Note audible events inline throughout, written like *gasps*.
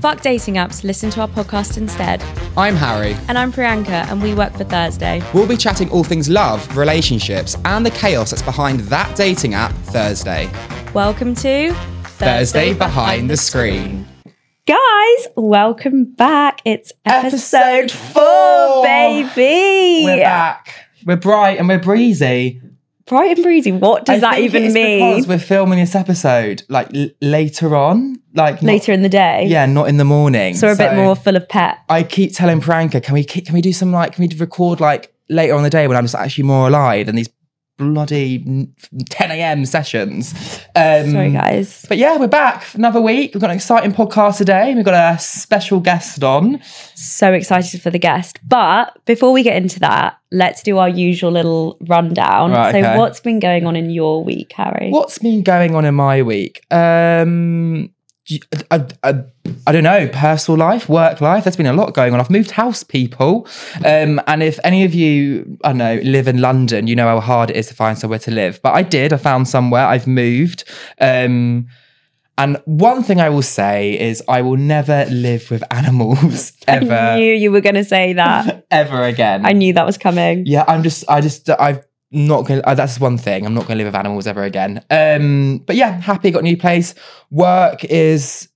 Fuck dating apps, listen to our podcast instead. I'm Harry. And I'm Priyanka, and we work for Thursday. We'll be chatting all things love, relationships, and the chaos that's behind that dating app, Thursday. Welcome to Thursday Behind the Screen. Guys, welcome back. It's episode, Episode four, four. baby. We're back. We're bright and we're breezy. Bright and breezy. What does I that even it's mean? Because we're filming this episode like l- later on, like not- Later in the day. yeah, not in the morning. So we're a bit more full of pep. I keep telling Pranka, can we can we do some like can we record like later on the day when I'm just actually more alive and these bloody 10 a.m. sessions. Um, Sorry, guys. But yeah, we're back for another week. We've got an exciting podcast today. We've got a special guest on. So excited for the guest. But before we get into that, let's do our usual little rundown. Right, so, okay. what's been going on in your week, Harry? What's been going on in my week? Um, I, I, I don't know, personal life, work life. There's been a lot going on. I've moved house, people. Um, and if any of you, I don't know, live in London, you know how hard it is to find somewhere to live. But I did. I found somewhere. I've moved. Um, and one thing I will say is I will never live with *laughs* animals I ever, knew you were going to say that. *laughs* ever again. I knew that was coming. Yeah, I'm just, I just, I've not gonna. Uh, that's one thing. I'm not gonna live with animals ever again. Um, but yeah, happy. Got a new place. Work is,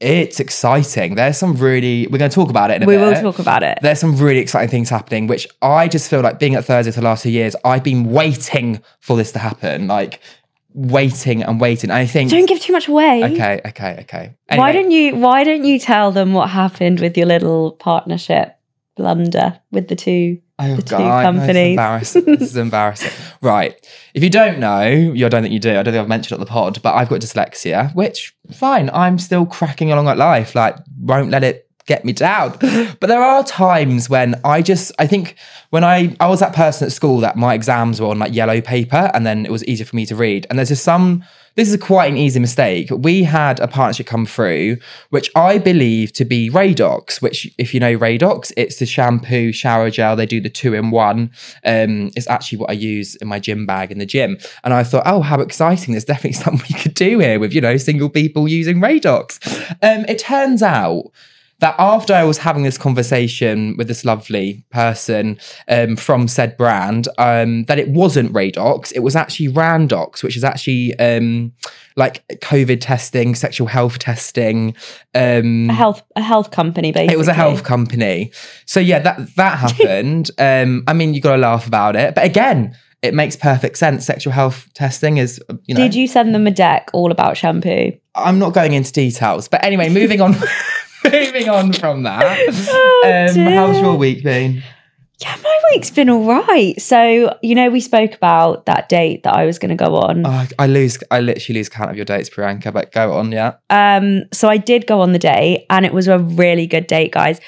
it's exciting. There's some really. We're gonna talk about it. In a We bit. will talk about it. There's some really exciting things happening, which I just feel like being at Thursday for the last two years, I've been waiting for this to happen. Like waiting and waiting. And I think. Don't give too much away. okay, okay, okay. Why don't you why don't you tell them what happened with your little partnership blunder with the two Oh, the two God, companies? This is embarrassing. this is embarrassing. *laughs* Right. If you don't know, you I don't think you do. I don't think I've mentioned it on the pod, but I've got dyslexia, which fine. I'm still cracking along at life. Like, won't let it get me down. *laughs* But there are times when I just I think when I I was that person at school that my exams were on like yellow paper and then it was easier for me to read. And there's just some this is quite an easy mistake. We had a partnership come through, which I believe to be Radox, which, if you know Radox, it's the shampoo, shower gel. They do the two in one. Um, it's actually what I use in my gym bag in the gym. And I thought, oh, how exciting. There's definitely *laughs* something we could do here with, you know, single people using Radox. Um, it turns out that after I was having this conversation with this lovely person um, from said brand, um, that it wasn't Radox, it was actually Randox, which is actually um, like COVID testing, sexual health testing. Um, a health a health company basically. it was a health company. So yeah, that that *laughs* happened. um, I mean, you got to laugh about it, but again, it makes perfect sense. Sexual health testing is, you know. Did you send them a deck all about shampoo? I'm not going into details, but anyway, moving on. *laughs* *laughs* moving on from that. *laughs* Oh, um, how's your week been? Yeah, my week's been all right. So, you know, we spoke about that date that I was going to go on. Oh, I- lose. I literally lose count of your dates, Priyanka. But go on, yeah. Um, so I did go on the date and it was a really good date, guys.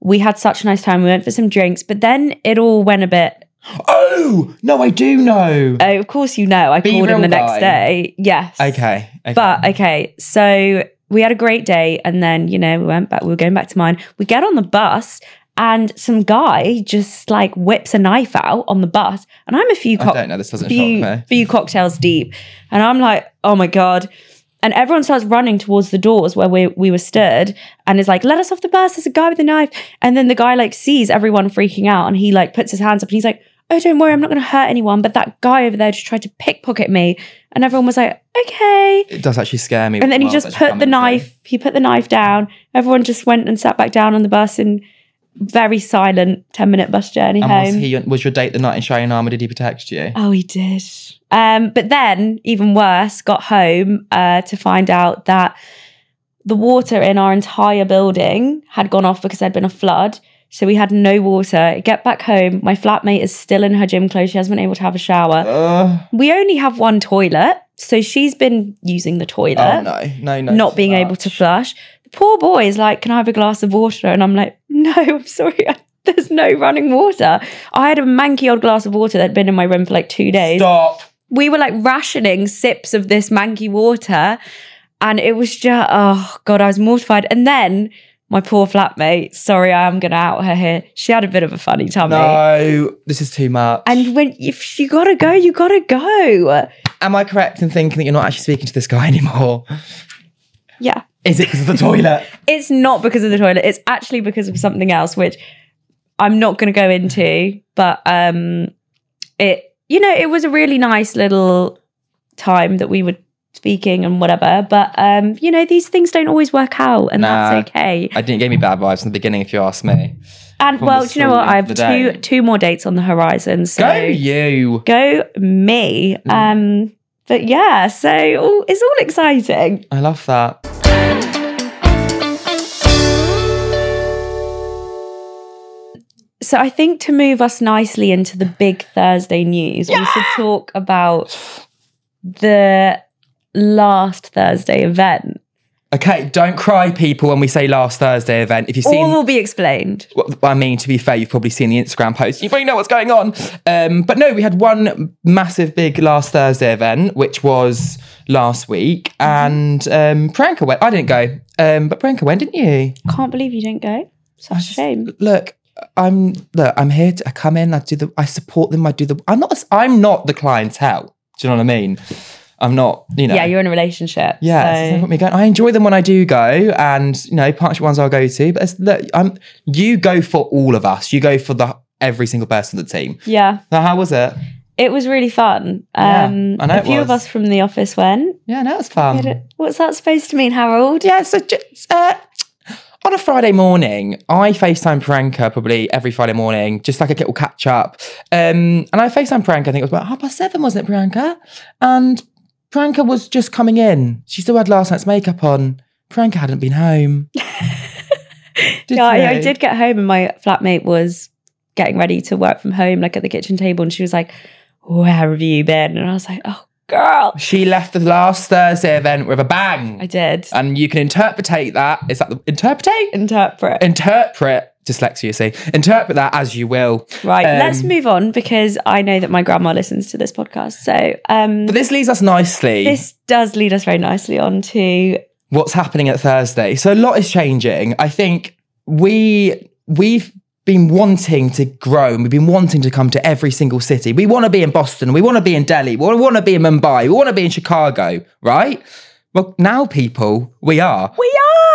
We had such a nice time. We went for some drinks, but then it all went a bit. *gasps* Oh no, I do know. Oh, of course, you know, I Be called him the next day. Yes. okay, okay. But okay, so we had a great day, and then you know we went back. We were going back to mine. We get on the bus, and some guy just like whips a knife out on the bus, and I'm a few I don't know. This doesn't few, shock me. few cocktails deep, and I'm like, oh my god. And everyone starts running towards the doors where we, we were stood and is like, let us off the bus. There's a guy with a knife. And then the guy like sees everyone freaking out and he like puts his hands up and he's like, oh, don't worry, I'm not going to hurt anyone. But that guy over there just tried to pickpocket me. And everyone was like, okay. It does actually scare me. And then he Well, just put the knife, he put the knife down. Everyone just went and sat back down on the bus and very silent 10 minute bus journey And home. was he? Was your date the knight in Shining Armour? Did he protect you? Oh, he did. Um, but then, even worse, got home uh, to find out that the water in our entire building had gone off because there'd been a flood. So we had no water. Get back home. My flatmate is still in her gym clothes. She hasn't been able to have a shower. Uh, We only have one toilet. So she's been using the toilet, oh no, no, no. not being able to flush. The poor boy is like, Can I have a glass of water? And I'm like, No, *laughs* I'm sorry. *laughs* There's no running water. I had a manky old glass of water that'd been in my room for like two days Stop. we were like rationing sips of this manky water and it was just oh god i was mortified and then my poor flatmate sorry i am gonna out her here she had a bit of a funny tummy No, this is too much. and when if you gotta go you gotta go Am I correct in thinking that you're not actually speaking to this guy *laughs* anymore? yeah Is it because of the toilet? *laughs* It's not because of the toilet. It's actually because of something else, which I'm not going to go into. But um, it, you know, it was a really nice little time that we were speaking and whatever. But um, you know, these things don't always work out, and Nah. that's okay. I didn't give me bad vibes in the beginning, if you ask me. And from well, do you know what? I have two day. two more dates on the horizon. So Go you. go me. Mm. Um, but yeah, so all, it's all exciting. I love that. So I think to move us nicely into the big Thursday news, we should talk about the last Thursday event. Okay, don't cry, people, when we say last Thursday event. If you've seen, All will be explained. well, I mean, to be fair, you've probably seen the Instagram post. You probably know what's going on. Um, but no, we had one massive, big last Thursday event, which was last week, and um, Pranka went. I didn't go, um, but Pranka went, didn't you? Can't believe you didn't go. Such a shame. Look, I'm look. I'm here to I come in. I do the. I support them. I do the. I'm not. I'm not the clientele. Do you know what I mean? I'm not. You know. Yeah, you're in a relationship. Yeah, so so- there's no point me going. I enjoy them when I do go, and you know, partnership ones I'll go to. But it's, look, I'm you go for all of us. You go for the every single person on the team. yeah. So how was it? It was really fun. Yeah, Um, I know a few of us from the office went. Yeah, no, it was fun. What's that supposed to mean, Harold? Yeah, so just, uh, on a Friday morning, I FaceTime Pranka probably every Friday morning, just like a little catch up. Um, and I FaceTime Pranka, I think it was about half past seven, wasn't it, Pranka? And Pranka was just coming in. She still had last night's makeup on. Pranka hadn't been home. *laughs* Yeah, I, I did get home and my flatmate was getting ready to work from home, like at the kitchen table, and she was like, Where have you been? And I was like, Oh, girl. She left the last Thursday event with a bang. I did. and you can interpretate that. Is that the interpretate? Interpret. Interpret dyslexia, you see. Interpret that as you will. Right, Um, let's move on because I know that my grandma listens to this podcast. So um, But this leads us nicely. this does lead us very nicely on to what's happening at Thursday. So a lot is changing. I think we we've been wanting to grow and we've been wanting to come to every single city. We want to be in Boston, we want to be in Delhi, we want to be in Mumbai, we want to be in Chicago, right? Well, now people, we are. We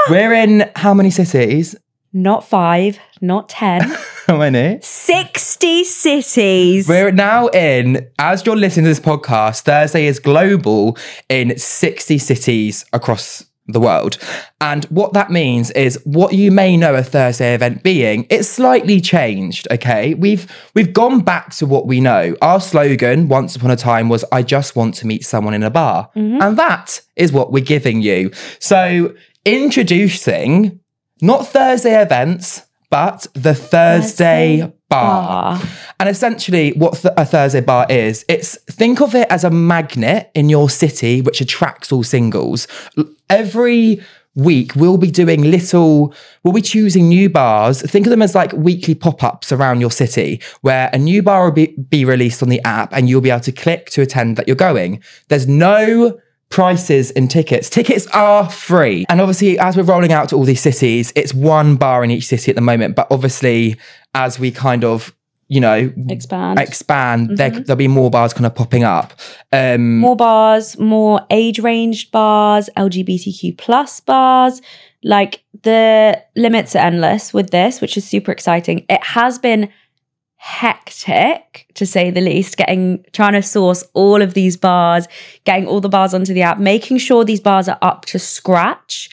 Are We're in how many cities? Not five, not 10, *laughs* How many? 60 cities. We're now in, as you're listening to this podcast, Thursday is global in 60 cities across the world. And what that means is what you may know a Thursday event being, it's slightly changed, okay? We've we've gone back to what we know. Our slogan once upon a time was I just want to meet someone in a bar. Mm-hmm. And that is what we're giving you. So, introducing not Thursday events, but the Thursday, Thursday bar. bar. And essentially, what th- a Thursday bar is, it's think of it as a magnet in your city which attracts all singles. Every week, we'll be doing little, we'll be choosing new bars. Think of them as like weekly pop ups around your city where a new bar will be, be released on the app and you'll be able to click to attend that you're going. There's no prices in tickets. Tickets are free. And obviously, as we're rolling out to all these cities, it's one bar in each city at the moment. But obviously, as we kind of, you know, Expand. expand, there, there'll be more bars kind of popping up. Um, more bars, more age ranged bars, LGBTQ plus bars. Like the limits are endless with this, which is super exciting. It has been hectic to say the least, getting trying to source all of these bars, getting all the bars onto the app, making sure these bars are up to scratch.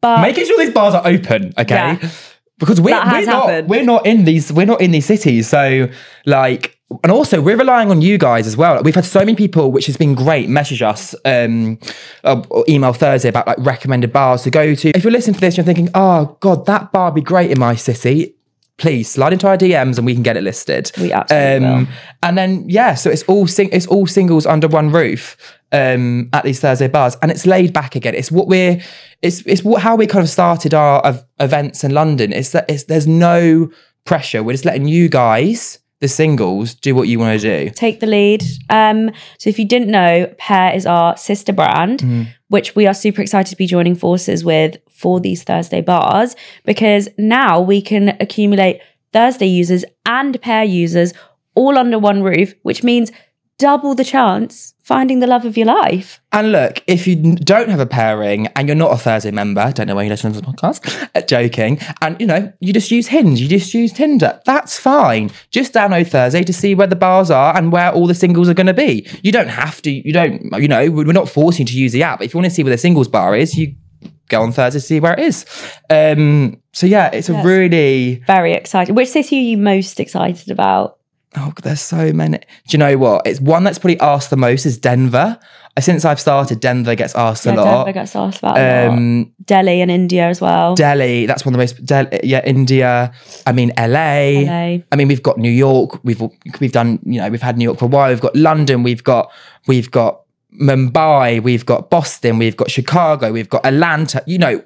But making sure these bars are open, okay? Yeah. Because we're, we're not happened. we're not in these we're not in these cities. So like and also we're relying on you guys as well. We've had so many people, which has been great, message us um uh, or email Thursday about like recommended bars to go to. If you're listening to this, you're thinking, oh god, that bar would be great in my city. Please slide into our DMs and we can get it listed. We absolutely will. And then yeah, so it's all sing- it's all singles under one roof um, at these Thursday bars, and it's laid back again. It's what we're it's it's what, how we kind of started our ev- events in London. It's that it's there's no pressure. We're just letting you guys, the singles, do what you want to do. take the lead. Um, so if you didn't know, Pear is our sister brand, Mm-hmm. Which we are super excited to be joining forces with for these Thursday bars because now we can accumulate Thursday users and Pear users all under one roof, which means double the chance finding the love of your life. And look, if you don't have a pairing and you're not a Thursday member, don't know why you listen to this podcast, *laughs* uh, joking, and you know, you just use Hinge, you just use Tinder, that's fine. Just download Thursday to see where the bars are and where all the singles are going to be. You don't have to, you don't, you know, we're not forcing you to use the app. If you want to see where the singles bar is, you go on Thursday to see where it is. Um, so yeah, it's a really, Very exciting. Which city are you most excited about? Oh, there's so many. Do you know what? It's one that's probably asked the most is Denver. Uh, Since I've started, Denver gets asked Yeah, a lot. Denver gets asked about a lot. Um, Delhi and India as well. Delhi, that's one of the most. Yeah, India. I mean, LA. LA. I mean, we've got New York. We've we've done. You know, we've had New York for a while. We've got London. We've got we've got Mumbai. We've got Boston. We've got Chicago. We've got Atlanta. You know,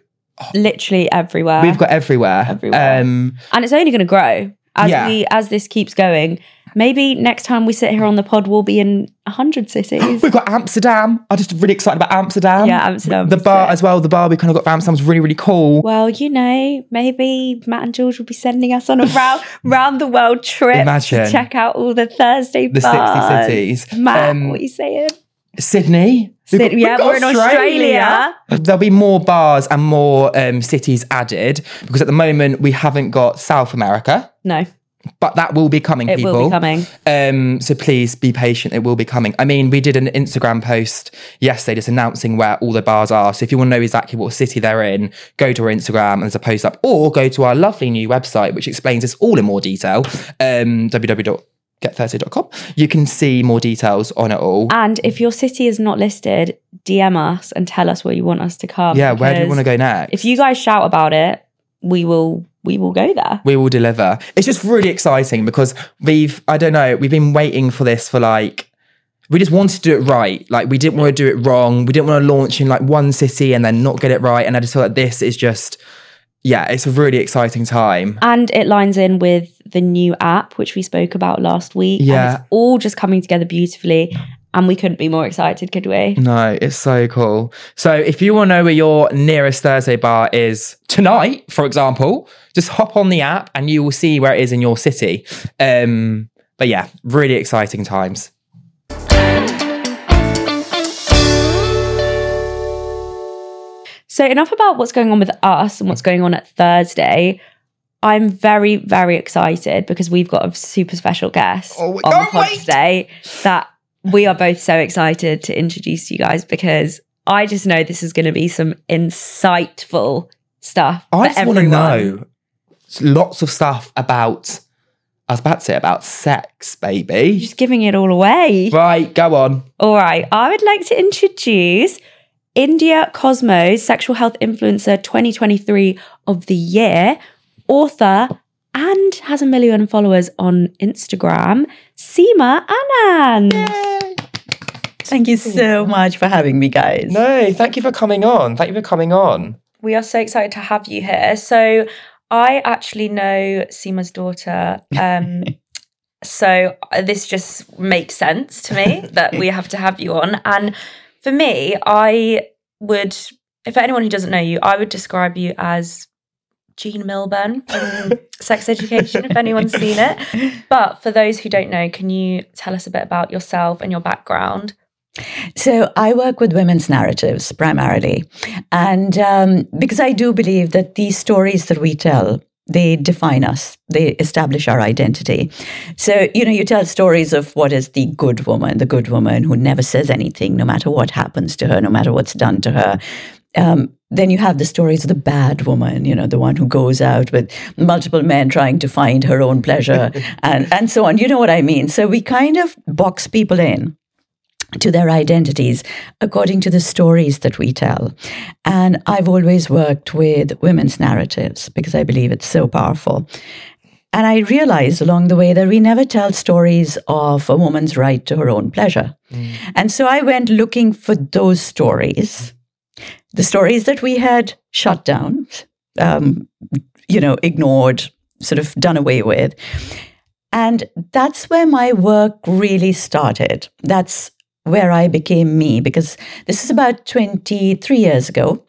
Literally everywhere. we've got everywhere. Everywhere. Um, and it's only going to grow as Yeah. we as this keeps going. Maybe next time we sit here on the pod, we'll be in a hundred cities. *gasps* we've got Amsterdam. I'm just really excited about Amsterdam. Yeah, Amsterdam. The bar as well. The bar we kind of got for Amsterdam's really really cool. well, you know, maybe Matt and George will be sending us on a round *laughs* round the world trip Imagine. to check out all the Thursday The bars. 60 cities. Matt, Um, what are you saying? Sydney. We've got- yeah, we're in Australia. There'll be more bars and more um, cities added because at the moment we haven't got South America, No, but that will be coming, it people. will be coming. Um, so please be patient. It will be coming. I mean, we did an Instagram post yesterday just announcing where all the bars are. So if you want to know exactly what city they're in, go to our Instagram and there's a post up, or go to our lovely new website which explains this all in more detail. Um, www.getthursday.com. You can see more details on it all. And if your city is not listed, DM us and tell us where you want us to come. yeah, where do you want to go next? If you guys shout about it, we will we will go there. we will deliver. It's just really exciting because we've, I don't know, we've been waiting for this for like, we just wanted to do it right. Like, we didn't want to do it wrong. We didn't want to launch in like one city and then not get it right. And I just feel like this is just, yeah, it's a really exciting time. And it lines in with the new app, which we spoke about last week. And Yeah. it's all just coming together beautifully. And we couldn't be more excited, could we? No, it's so cool. So if you want to know where your nearest Thursday bar is tonight, for example, just hop on the app and you will see where it is in your city. Um, but yeah, really exciting times. So, enough about what's going on with us and what's going on at Thursday. I'm very, very excited because we've got a super special guest Oh, on the pod wait. today that we are both so excited to introduce you guys because I just know this is going to be some insightful stuff. I for just want to know lots of stuff about. I was about to say about sex, baby. Just giving it all away. Right, go on. All right, I would like to introduce India Cosmo's Sexual Health Influencer 2023 of the Year, author, and has a million followers on Instagram, Seema Anand. Thank you so much for having me, guys. No, thank you for coming on. Thank you for coming on. We are so excited to have you here. So, I actually know Seema's daughter. Um, *laughs* so, uh, this just makes sense to me that we have to have you on. And for me, I would, if anyone who doesn't know you, I would describe you as Jean Milburn from Sex Education, if anyone's seen it. *laughs* But for those who don't know, can you tell us a bit about yourself and your background? So I work with women's narratives primarily. And um, because I do believe that these stories that we tell, they define us, they establish our identity. So, you know, you tell stories of what is the good woman, the good woman who never says anything, no matter what happens to her, no matter what's done to her. Um, then you have the stories of the bad woman, you know, the one who goes out with multiple men trying to find her own pleasure *laughs* and, and so on. You know what I mean? So we kind of box people in to their identities according to the stories that we tell. And I've always worked with women's narratives because I believe it's so powerful. And I realized along the way that we never tell stories of a woman's right to her own pleasure. Mm. And so I went looking for those stories, the stories that we had shut down, um, you know, ignored, sort of done away with. And that's where my work really started. That's where I became me, because this is about 23 years ago.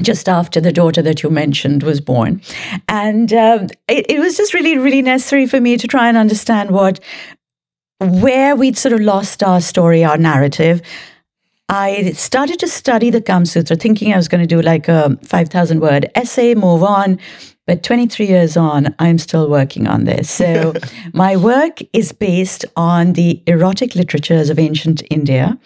Just after the daughter that you mentioned was born. And um, it, it was just really, really necessary for me to try and understand what where we'd sort of lost our story, our narrative, I started to study the Kama Sutra, thinking I was going to do like a 5,000 word essay, move on. But 23 years on, I'm still working on this. So *laughs* my work is based on the erotic literatures of ancient India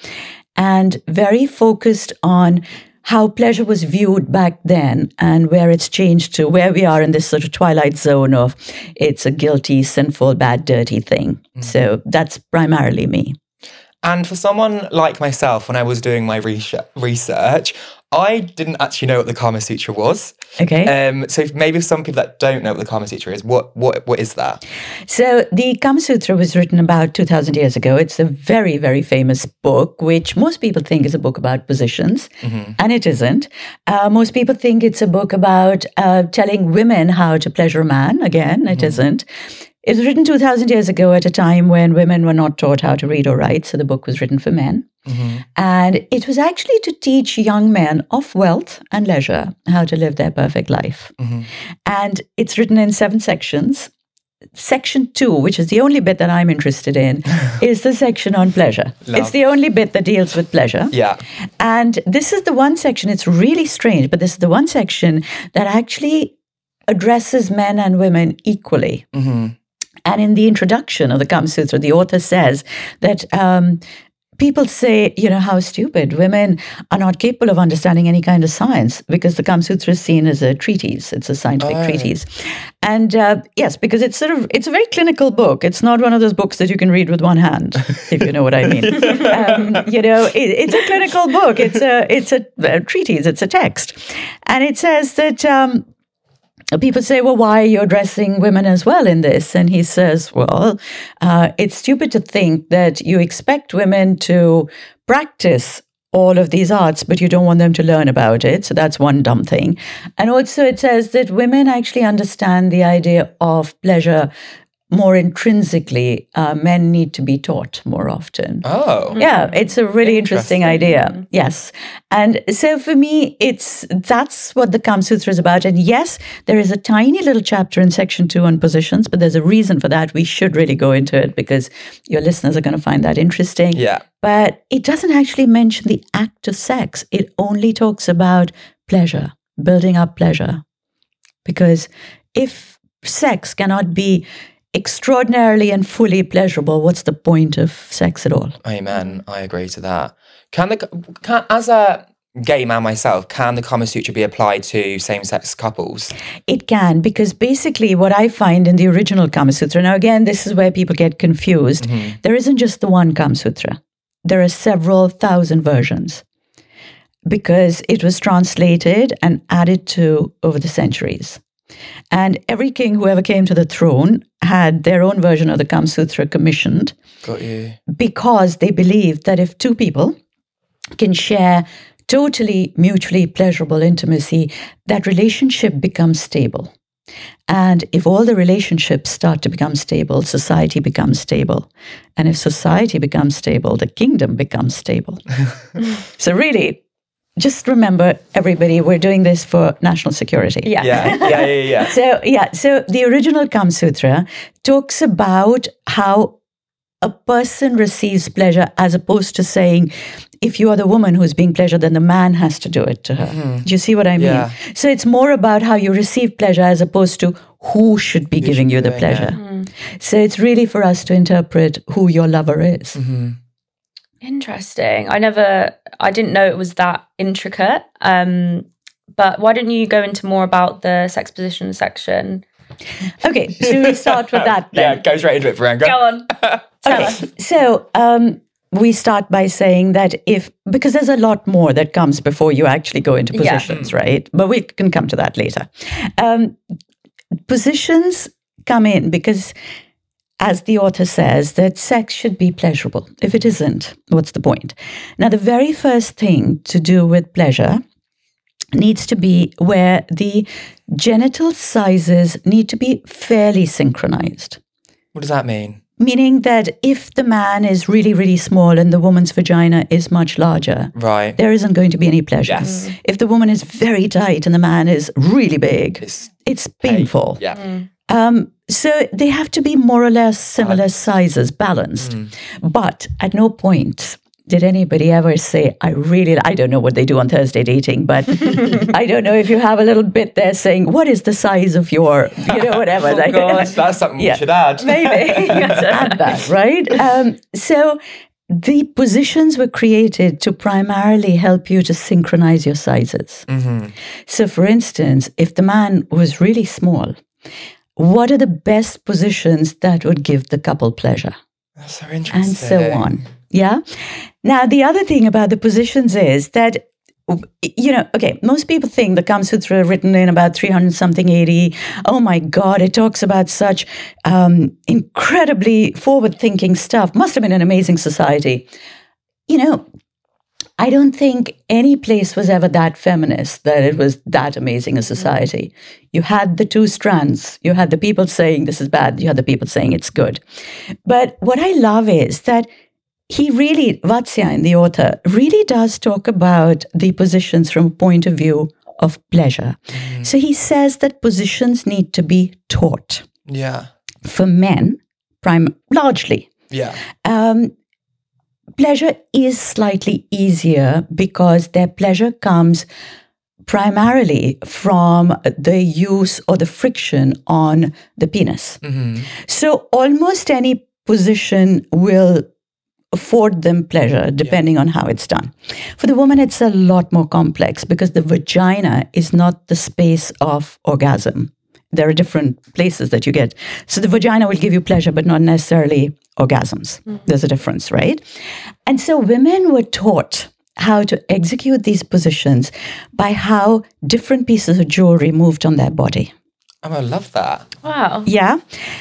and very focused on how pleasure was viewed back then and where it's changed to where we are in this sort of twilight zone of it's a guilty, sinful, bad, dirty thing. Mm. So that's primarily me. And for someone like myself, when I was doing my research, I didn't actually know what the Kama Sutra was. Okay. Um, so maybe some people that don't know what the Kama Sutra is, what what what is that? So the Kama Sutra was written about two thousand years ago. It's a very very famous book, which most people think is a book about positions, mm-hmm. and it isn't. Uh, most people think it's a book about uh, telling women how to pleasure a man. Again, it mm-hmm. not it was written 2,000 years ago at a time when women were not taught how to read or write. So the book was written for men. Mm-hmm. And it was actually to teach young men of wealth and leisure how to live their perfect life. Mm-hmm. And it's written in seven sections. Section two, which is the only bit that I'm interested in, *laughs* is the section on pleasure. Love. It's the only bit that deals with pleasure. Yeah. And this is the one section, it's really strange, but this is the one section that actually addresses men and women equally. Mm-hmm. And in the introduction of the Kama Sutra, the author says that um, people say, you know, how stupid women are not capable of understanding any kind of science because the Kama Sutra is seen as a treatise. It's a scientific oh. treatise, and uh, yes, because it's sort of it's a very clinical book. It's not one of those books that you can read with one hand, if you know what I mean. *laughs* um, you know, it, it's a clinical book. It's a it's a, a, treatise. It's a text, and it says that. Um, people say, well, why are you addressing women as well in this? And he says, well, uh, it's stupid to think that you expect women to practice all of these arts, but you don't want them to learn about it. So that's one dumb thing. And also, it says that women actually understand the idea of pleasure more intrinsically, uh, men need to be taught more often. Oh, yeah, it's a really interesting. interesting. idea. Yes, and so for me, it's that's what the Kama Sutra is about. And yes, there is a tiny little chapter in section two on positions, but there's a reason for that. We should really go into it because your listeners are going to find that interesting. Yeah, but it doesn't actually mention the act of sex. It only talks about pleasure, building up pleasure, because if sex cannot be extraordinarily and fully pleasurable, what's the point of sex at all? Amen. I agree to that. Can the can as a gay man myself, can the Kama Sutra be applied to same sex couples? It can, because basically what I find in the original Kama Sutra, now again, this is where people get confused. Mm-hmm. There isn't just the one Kama Sutra, there are several thousand versions because it was translated and added to over the centuries. And every king who ever came to the throne had their own version of the Kama Sutra commissioned. Got you. Because they believed that if two people can share totally mutually pleasurable intimacy, that relationship becomes stable. And if all the relationships start to become stable, society becomes stable. And if society becomes stable, the kingdom becomes stable. *laughs* so, really, just remember everybody we're doing this for national security yeah yeah yeah yeah, yeah. *laughs* so yeah so the original Kama Sutra talks about how a person receives pleasure as opposed to saying if you are the woman who's being pleasured then the man has to do it to her mm-hmm. do you see what i mean yeah. so it's more about how you receive pleasure as opposed to who should be who giving should you the pleasure mm. so it's really for us to interpret who your lover is mm-hmm. Interesting. I never, I didn't know it was that intricate. Um, but why don't you go into more about the sex position section? *laughs* Okay, should we start with that? *laughs* Then? Yeah, go straight into it, Priyanka. Go on. *laughs* okay, us. so um, we start by saying that if because there's a lot more that comes before you actually go into positions, yeah. right? But we can come to that later. Um, positions come in because as the author says, that sex should be pleasurable. If it isn't, what's the point? Now, the very first thing to do with pleasure needs to be where the genital sizes need to be fairly synchronized. What does that mean? Meaning that if the man is really, really small and the woman's vagina is much larger, right, there isn't going to be any pleasure. Yes. If the woman is very tight and the man is really big, it's, it's painful. Yeah. Mm. Um, so they have to be more or less similar sizes, balanced. But at no point did anybody ever say, I really, I don't know what they do on Thursday dating, but *laughs* I don't know if you have a little bit there saying, what is the size of your, you know, whatever. *laughs* Oh, like, God, that's something *laughs* Yeah. we should add. Maybe. add that, right? Um, so the positions were created to primarily help you to synchronize your sizes. So, for instance, if the man was really small, what are the best positions that would give the couple pleasure? That's so interesting. and so on. Yeah. Now, the other thing about the positions is that, you know, okay, most people think the Kama Sutra written in about 300 something AD, oh my God, it talks about such um, incredibly forward thinking stuff. Must have been an amazing society. You know, I don't think any place was ever that feminist that it was that amazing a society. You had the two strands. You had the people saying this is bad, you had the people saying it's good. But what I love is that he really, Vatsyayan, the author, really does talk about the positions from a point of view of pleasure. So he says that positions need to be taught Yeah. for men, prime largely. Yeah. Um, pleasure is slightly easier because their pleasure comes primarily from the use or the friction on the penis. Mm-hmm. So almost any position will afford them pleasure depending on how it's done. For the woman, it's a lot more complex because the vagina is not the space of orgasm. There are different places that you get. So the vagina will give you pleasure, but not necessarily orgasms. Mm. There's a difference, right? And so women were taught how to execute these positions by how different pieces of jewelry moved on their body. Oh, I love that. Wow. Yeah.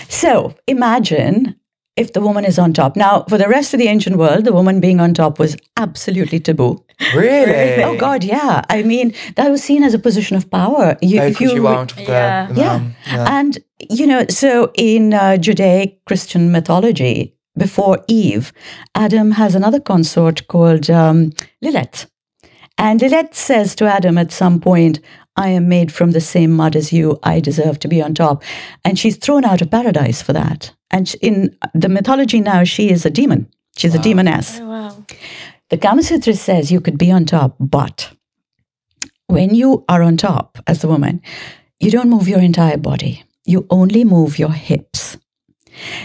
So imagine if the woman is on top. Now, for the rest of the ancient world, the woman being on top was absolutely taboo. Really? *laughs* Oh God, yeah. I mean, that was seen as a position of power. You, Oh, if 'cause you were- are on top the- Yeah. the yeah. Yeah. And, you know, so in uh, Judaic Christian mythology, before Eve, Adam has another consort called um, Lilith. And Lilith says to Adam at some point, I am made from the same mud as you. I deserve to be on top. And she's thrown out of paradise for that. And in the mythology now, she is a demon. She's a demoness. Oh, wow. The Kama Sutra says you could be on top, but when you are on top as a woman, you don't move your entire body. You only move your hips.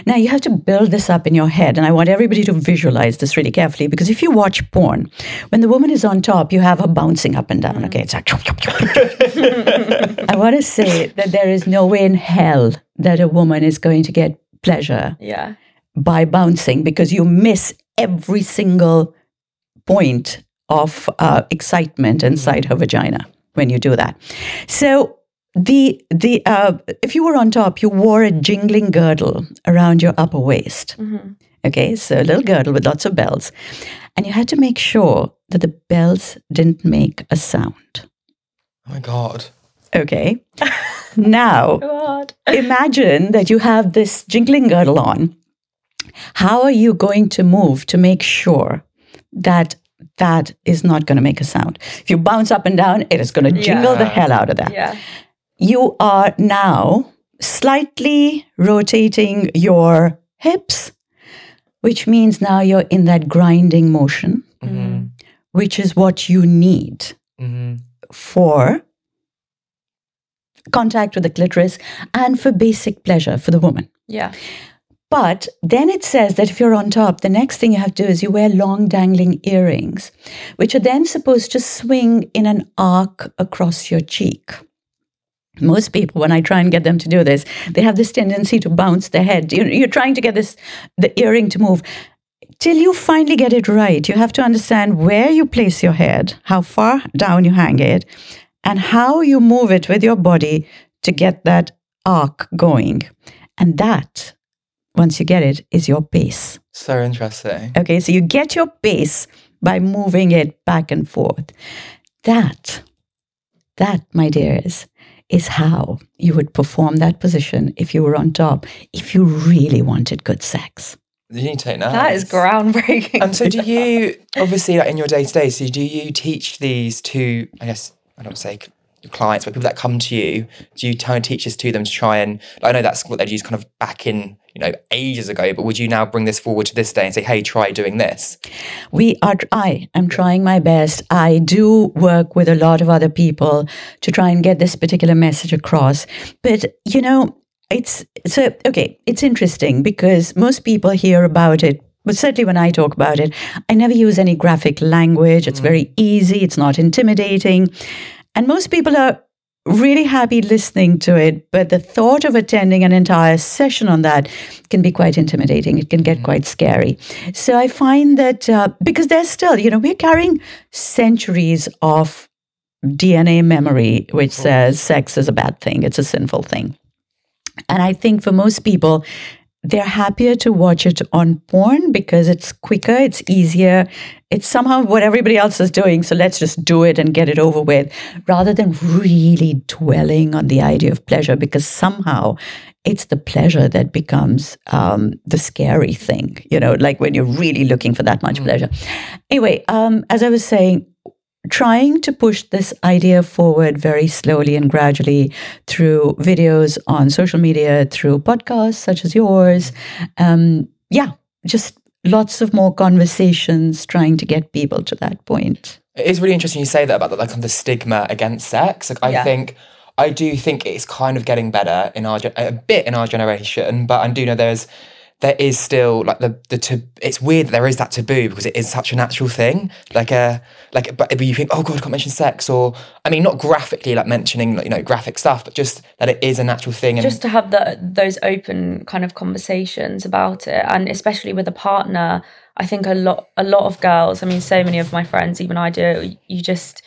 Now, you have to build this up in your head, and I want everybody to visualize this really carefully because if you watch porn, when the woman is on top, you have her bouncing up and down. Okay, it's like. *laughs* I want to say that there is no way in hell that a woman is going to get pleasure Yeah. by bouncing because you miss every single point of uh, excitement inside her vagina when you do that. So the the uh, if you were on top, you wore a jingling girdle around your upper waist. Okay, so a little girdle with lots of bells, and you had to make sure that the bells didn't make a sound. oh my god. Okay, now *laughs* God. imagine that you have this jingling girdle on. How are you going to move to make sure that that is not going to make a sound? If you bounce up and down, it is going to jingle the hell out of that. Yeah. You are now slightly rotating your hips, which means now you're in that grinding motion, Mm-hmm. which is what you need Mm-hmm. for contact with the clitoris and for basic pleasure for the woman. Yeah. But then it says that if you're on top, the next thing you have to do is you wear long dangling earrings, which are then supposed to swing in an arc across your cheek. Most people, when I try and get them to do this, they have this tendency to bounce their head. You're, you're trying to get this the earring to move. Till you finally get it right, you have to understand where you place your head, how far down you hang it, and how you move it with your body to get that arc going. And that, once you get it, is your pace. So interesting. Okay, so you get your pace by moving it back and forth. That, that, my dears, is how you would perform that position if you were on top, if you really wanted good sex. You need to take notes. That is groundbreaking. And so, do *laughs* you obviously like in your day to day? So, do you teach these to? I guess I don't say clients, but people that come to you, do you try and teach this to them to try and? I know that's what they'd use kind of back in you know ages ago, but would you now bring this forward to this day and say, hey, try doing this? We are. I am trying my best. I do work with a lot of other people to try and get this particular message across. But you know, it's so okay. It's interesting because most people hear about it but certainly when I talk about it, I never use any graphic language. It's very easy, it's not intimidating. And most people are really happy listening to it. But the thought of attending an entire session on that can be quite intimidating. It can get quite scary. So I find that uh, because there's still, you know, we're carrying centuries of DNA memory, which says sex is a bad thing, it's a sinful thing. And I think for most people, they're happier to watch it on porn because it's quicker, it's easier, it's somehow what everybody else is doing. So let's just do it and get it over with rather than really dwelling on the idea of pleasure because somehow it's the pleasure that becomes um, the scary thing, you know, like when you're really looking for that much mm. pleasure. Anyway, um, as I was saying, trying to push this idea forward very slowly and gradually through videos on social media, through podcasts such as yours. Um, yeah, just lots of more conversations trying to get people to that point. It is really interesting you say that about the, like the stigma against sex. Like I yeah. think I do think it's kind of getting better in our a bit in our generation, but I do know there's there is still like the the tab- it's weird that there is that taboo because it is such a natural thing. Like a uh, like but you think oh god I can't mention sex or I mean not graphically like mentioning like, you know graphic stuff but just that it is a natural thing and just to have the those open kind of conversations about it and especially with a partner I think a lot a lot of girls I mean so many of my friends even I do you just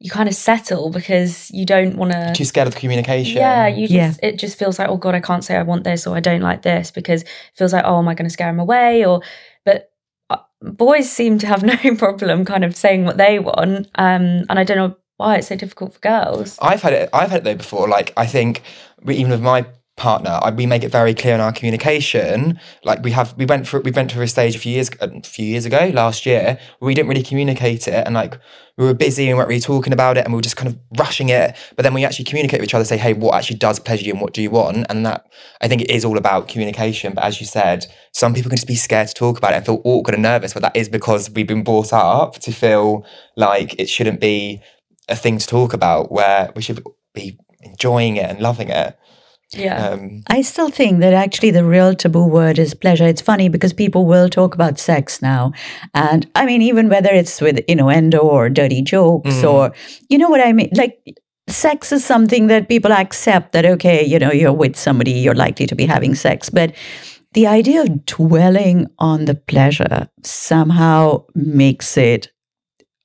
you kind of settle because you don't want to too scared of the communication. Yeah you just yeah. it just feels like oh god i can't say i want this or i don't like this because it feels like oh am i going to scare him away? Or but uh, boys seem to have *laughs* no problem kind of saying what they want um and i don't know why it's so difficult for girls. I've had it i've had it though before like i think even with my partner we make it very clear in our communication. Like we have we went for we went through a stage a few years a few years ago last year we didn't really communicate it. And like we were busy and weren't really talking about it and we were just kind of rushing it. But then we actually communicate with each other say hey what actually does pleasure you and what do you want? And that i think it is all about communication. But as you said some people can just be scared to talk about it and feel awkward and nervous but that is because we've been brought up to feel like it shouldn't be a thing to talk about where we should be enjoying it and loving it yeah. Um, I still think that actually the real taboo word is pleasure. It's funny because people will talk about sex now. And I mean, even whether it's with innuendo or dirty jokes mm. or, you know what I mean? Like, sex is something that people accept that, okay, you know, you're with somebody, you're likely to be having sex. But the idea of dwelling on the pleasure somehow makes it,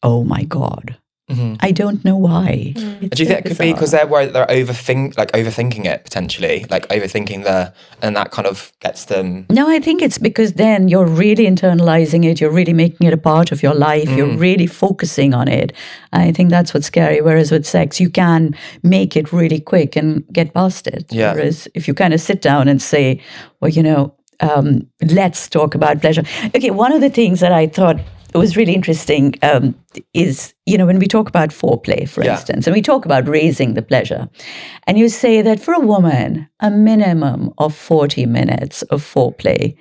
oh my God, Mm-hmm. I don't know why. Mm. Do you think it could be because they're worried they're overthink like overthinking it potentially, like overthinking the and that kind of gets them? No, I think it's because then you're really internalizing it. You're really making it a part of your life. Mm. You're really focusing on it. I think that's what's scary. Whereas with sex, you can make it really quick and get past it. Yeah. Whereas if you kind of sit down and say, well, you know, um, let's talk about pleasure. Okay, one of the things that I thought was really interesting um, is, you know, when we talk about foreplay, for yeah. instance, and we talk about raising the pleasure, and you say that for a woman, a minimum of 40 minutes of foreplay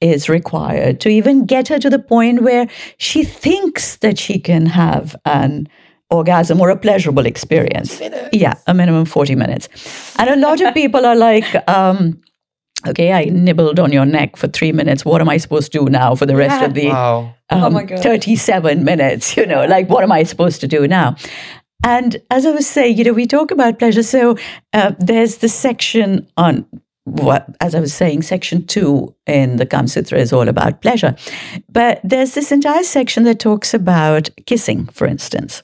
is required to even get her to the point where she thinks that she can have an orgasm or a pleasurable experience. Yeah, a minimum 40 minutes. And a lot of people are like, um, okay, I nibbled on your neck for three minutes. What am I supposed to do now for the rest of the *laughs* wow. um, oh my God. 37 minutes? You know, like, what am I supposed to do now? And as I was saying, you know, we talk about pleasure. So uh, there's the section on what, as I was saying, section two in the Kama Sutra is all about pleasure. But there's this entire section that talks about kissing, for instance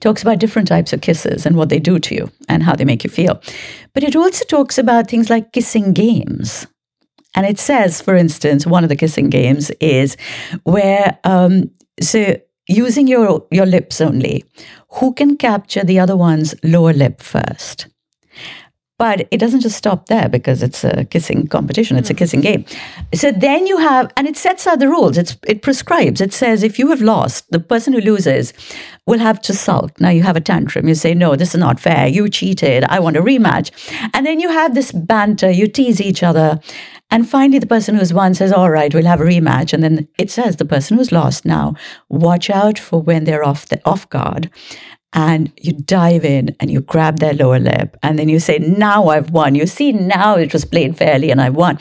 talks about different types of kisses and what they do to you and how they make you feel. But it also talks about things like kissing games. And it says, for instance, one of the kissing games is where, um, so using your, your lips only, who can capture the other one's lower lip first? But it doesn't just stop there because it's a kissing competition, it's a mm-hmm. kissing game. So then you have, and it sets out the rules, it's, it prescribes, it says if you have lost, the person who loses will have to sulk. Now you have a tantrum, you say, no, this is not fair, you cheated, I want a rematch. And then you have this banter, you tease each other. And finally, the person who's won says, All right, we'll have a rematch. And then it says, The person who's lost now, watch out for when they're off, the, off guard and you dive in and you grab their lower lip and then you say now i've won you see now it was played fairly and i won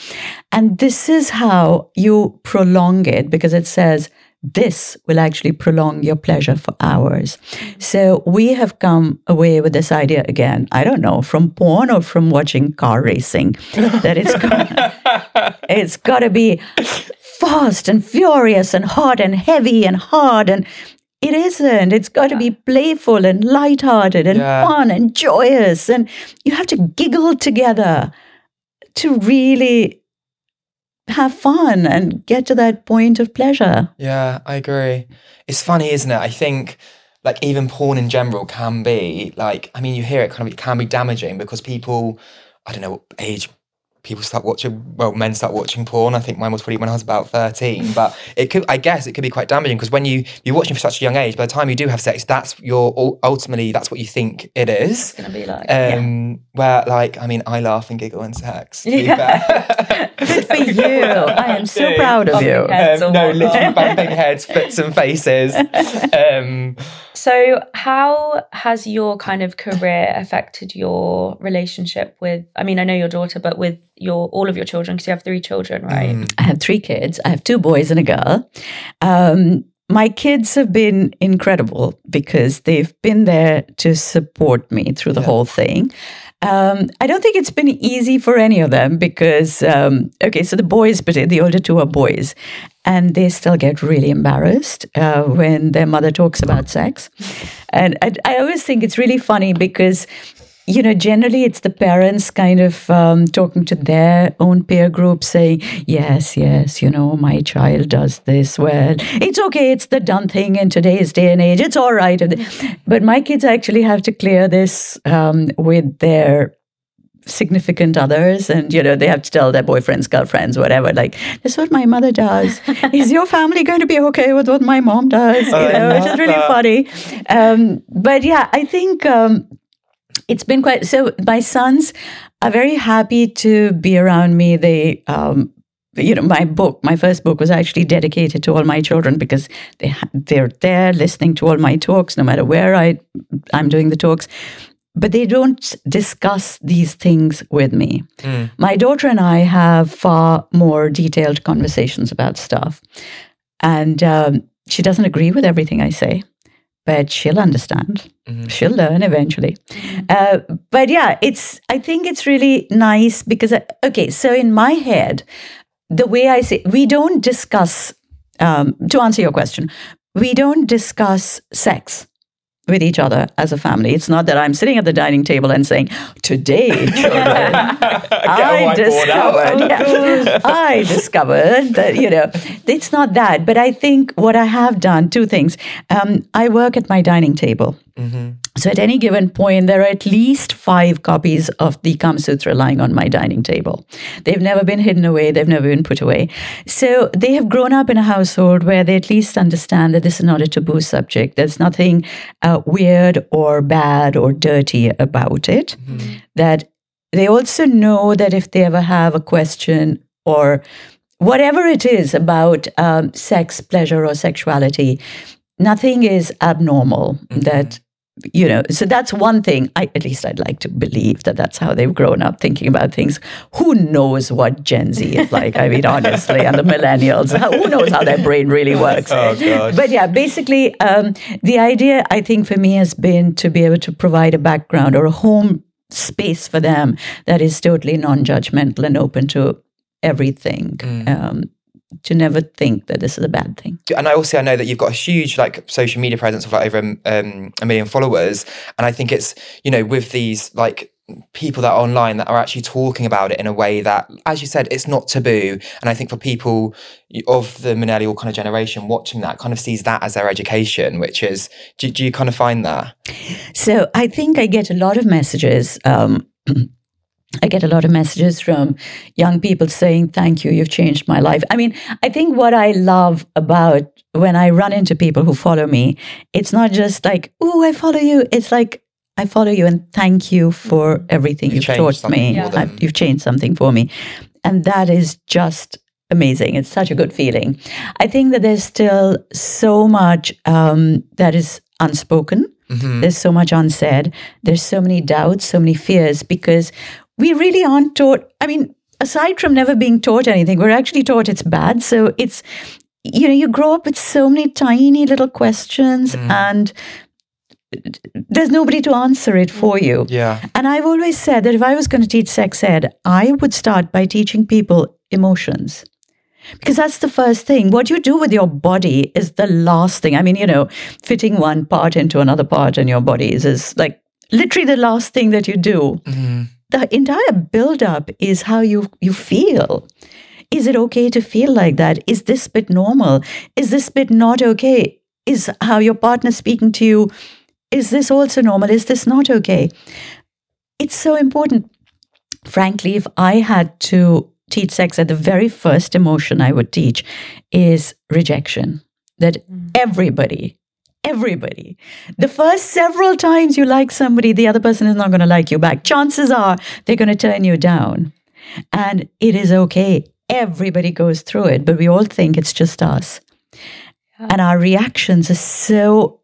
and this is how you prolong it because it says this will actually prolong your pleasure for hours. So we have come away with this idea again. I don't know from porn or from watching car racing that it's got, *laughs* it's got to be fast and furious and hot and heavy and hard and it isn't. It's got to be playful and lighthearted and Yeah. fun and joyous. And you have to giggle together to really have fun and get to that point of pleasure. Yeah, I agree. It's funny, isn't it? I think like even porn in general can be like I mean you hear it kind of it can be damaging because people I don't know age people start watching well men start watching porn. I think mine was probably when I was about 13, but it could I guess it could be quite damaging because when you you're watching for such a young age by the time you do have sex that's your ul- ultimately that's what you think it is. it's gonna be like. Um where like I mean I laugh and giggle and sex. to be fair. *laughs* Good for you. I am so proud of you. Okay. Heads Um, no, literally bumping heads, flips and faces. *laughs* Um, So, how has your kind of career affected your relationship with? I mean, I know your daughter, but with your all of your children, because you have three children, right? Mm. I have three kids. I have two boys and a girl. Um, my kids have been incredible because they've been there to support me through the whole thing. Um, I don't think it's been easy for any of them because, um, okay, so the boys, but the older two are boys, and they still get really embarrassed uh, when their mother talks about sex. And I, I always think it's really funny because you know, generally it's the parents kind of um, talking to their own peer group saying, yes, yes, you know, my child does this well. It's okay. It's the done thing in today's day and age. It's all right. But my kids actually have to clear this um, with their significant others and you know they have to tell their boyfriends girlfriends whatever like that's what my mother does is your family going to be okay with what my mom does you know which is really that. funny um, but yeah i think um, it's been quite so my sons are very happy to be around me. They um you know my book my first book was actually dedicated to all my children because they they're there listening to all my talks no matter where i i'm doing the talks. But they don't discuss these things with me. My daughter and i have far more detailed conversations about stuff. And um, she doesn't agree with everything i say but she'll understand. She'll learn eventually. Uh, but yeah it's i think it's really nice because I, okay so in my head the way i say we don't discuss um, to answer your question we don't discuss sex with each other as a family. It's not that I'm sitting at the dining table and saying, "Today, *laughs* children, I discovered, *laughs* yeah, I discovered that you know it's not that." But I think what I have done two things. Um, I work at my dining table. So at any given point, there are at least five copies of the Kama Sutra lying on my dining table. They've never been hidden away, they've never been put away. So they have grown up in a household where they at least understand that this is not a taboo subject. There's nothing uh, weird or bad or dirty about it. That they also know that if they ever have a question or whatever it is about um, sex, pleasure, or sexuality, nothing is abnormal. That you know, so that's one thing. I, at least I'd like to believe that that's how they've grown up thinking about things. Who knows what Gen Z is like? I mean, honestly, and the millennials who knows how their brain really works? *laughs* Oh. But yeah, basically, um, the idea I think for me has been to be able to provide a background or a home space for them that is totally non-judgmental and open to everything. Um, to never think that this is a bad thing. and I also I know that you've got a huge like social media presence of like over um, a million followers, and I think it's you know with these like people that are online that are actually talking about it in a way that, as you said, it's not taboo. And I think for people of the millennial kind of generation watching that, kind of sees that as their education, which is do, do you kind of find that? So I think I get a lot of messages. Um, *clears throat* I get a lot of messages from young people saying, Thank you, you've changed my life. I mean, I think what I love about when I run into people who follow me, it's not just like, Oh, I follow you. It's like, I follow you and thank you for everything You've you've, taught me. something for I- them. You've changed something for me. And that is just amazing. It's such a good feeling. I think that there's still so much um, that is unspoken. Mm-hmm. There's so much unsaid. There's so many doubts, so many fears because we really aren't taught. I mean, aside from never being taught anything, we're actually taught it's bad. So it's, you know, you grow up with so many tiny little questions mm. and there's nobody to answer it for you. Yeah. And I've always said that if I was going to teach sex ed, I would start by teaching people emotions. Because that's the first thing. What you do with your body is the last thing. I mean, you know, fitting one part into another part in your body is, is like literally the last thing that you do. Mm-hmm. The entire build-up is how you you feel. Is it okay to feel like that? Is this bit normal? Is this bit not okay? Is how your partner speaking to you, is this also normal? Is this not okay? It's so important. Frankly, if I had to teach sex at the very first emotion I would teach is rejection. That mm. everybody, everybody, the first several times you like somebody, the other person is not going to like you back. Chances are they're going to turn you down. And it is okay. Everybody goes through it, but we all think it's just us. And our reactions are so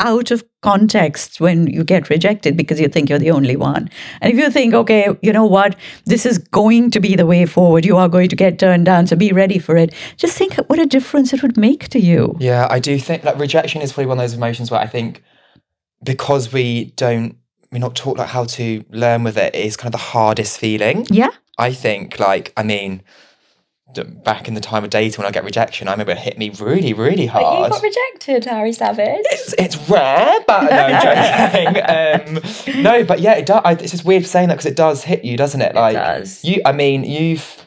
out of context when you get rejected because you think you're the only one. And if you think, okay, you know what, this is going to be the way forward, you are going to get turned down, so be ready for it. Just think what a difference it would make to you. Yeah, I do think like rejection is probably one of those emotions where I think because we don't we're not taught like how to learn with it, it is kind of the hardest feeling. Yeah. I think like I mean back in the time of dating when I get rejection, I remember it hit me really, really But you hard. got rejected, Harry Savage. it's, it's rare, but no, I'm joking. *laughs* um, no, but yeah, it does. I, it's just weird saying that because it does hit you, doesn't it? Like does. you. I mean, you've.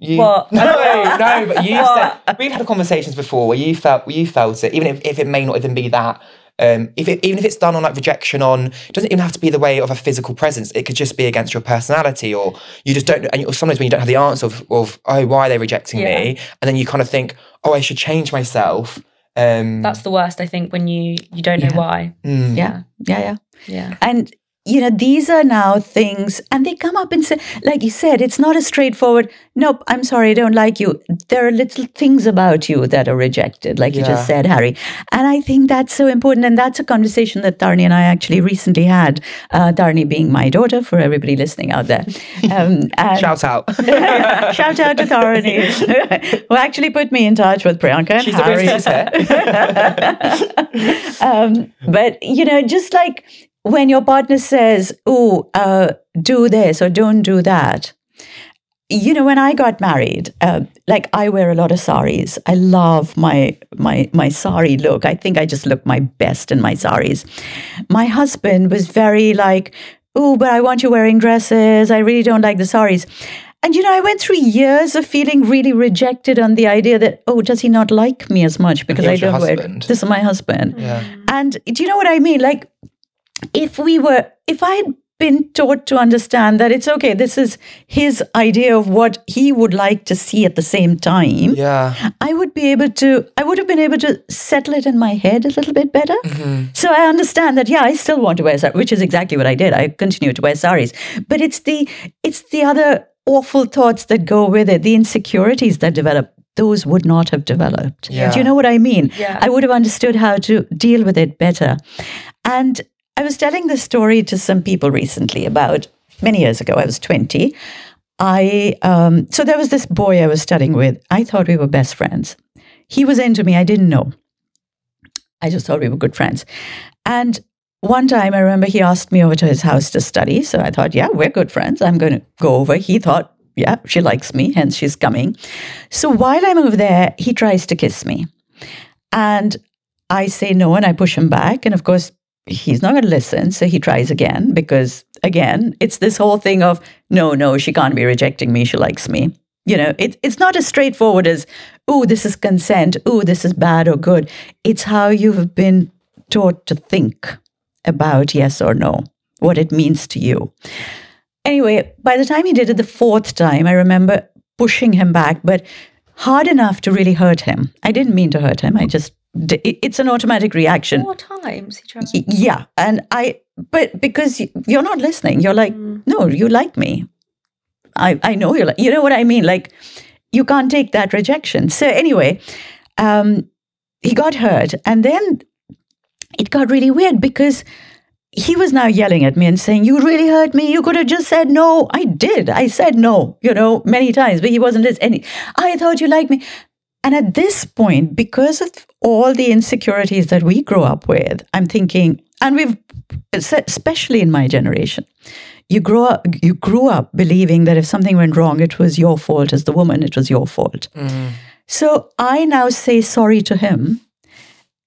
You, What? *laughs* No, no, but *laughs* you said we've had conversations before where you felt where you felt it, even if, if it may not even be that. Um, if it, even if it's done on like rejection on, it doesn't even have to be the way of a physical presence. It could just be against your personality, or you just don't. And sometimes when you don't have the answer of, of oh, why are they rejecting Yeah. me? And then you kind of think, oh, I should change myself. Um, That's the worst, I think, when you you don't know Yeah. why. mm, Yeah. Yeah. Yeah. Yeah. And you know, these are now things, and they come up and say, like you said, it's not a straightforward, nope, I'm sorry, I don't like you. There are little things about you that are rejected, like you just said, Harry. And I think that's so important. And that's a conversation that Tarni and I actually recently had. Uh, Tarni being my daughter, for everybody listening out there. *laughs* Um, and Shout out. *laughs* Shout out to Tarni, who actually put me in touch with Priyanka and She's Harry. she's *laughs* um, but you know, just like when your partner says, "Oh, uh, do this or don't do that," you know, when I got married, uh, like I wear a lot of saris. I love my my my sari look. I think I just look my best in my saris. My husband was very like, "Oh, but I want you wearing dresses. I really don't like the saris." And you know, I went through years of feeling really rejected on the idea that, oh, does he not like me as much because I don't wear this is my husband. Yeah. And do you know what I mean? Like, if we were, if I had been taught to understand that it's okay, this is his idea of what he would like to see at the same time, Yeah. I would be able to, I would have been able to settle it in my head a little bit better. Mm-hmm. So I understand that, yeah, I still want to wear saris, which is exactly what I did. I continue to wear saris. But it's the, it's the other awful thoughts that go with it, the insecurities that develop. Those would not have developed. Yeah. Do you know what I mean? Yeah. I would have understood how to deal with it better. And I was telling this story to some people recently about many years ago. I was 20. I um, so there was this boy I was studying with. I thought we were best friends. He was into me. I didn't know. I just thought we were good friends. And one time I remember he asked me over to his house to study. So I thought, yeah, we're good friends. I'm going to go over. He thought, yeah, she likes me, hence she's coming. So while I'm over there, he tries to kiss me. And I say no and I push him back. And of course, he's not going to listen. So he tries again because, again, it's this whole thing of no, no, she can't be rejecting me. She likes me. You know, it, it's not as straightforward as, oh, this is consent. Oh, this is bad or good. It's how you have been taught to think about yes or no, what it means to you. anyway, by the time he did it the fourth time, I remember pushing him back, but hard enough to really hurt him. I didn't mean to hurt him. I just, it's an automatic reaction. Four times he tried. Yeah. And I, but because you're not listening, you're like, no, you like me. I, I know you like, you know what I mean? Like, you can't take that rejection. So, anyway, um, he got hurt. And then it got really weird because he was now yelling at me and saying, You really hurt me. You could have just said no. I did. I said no, you know, many times, but he wasn't listening. I thought you liked me. And at this point, because of all the insecurities that we grow up with, I'm thinking, and we've, especially in my generation, you grow up, you grew up believing that if something went wrong, it was your fault as the woman, it was your fault. Mm-hmm. So I now say sorry to him,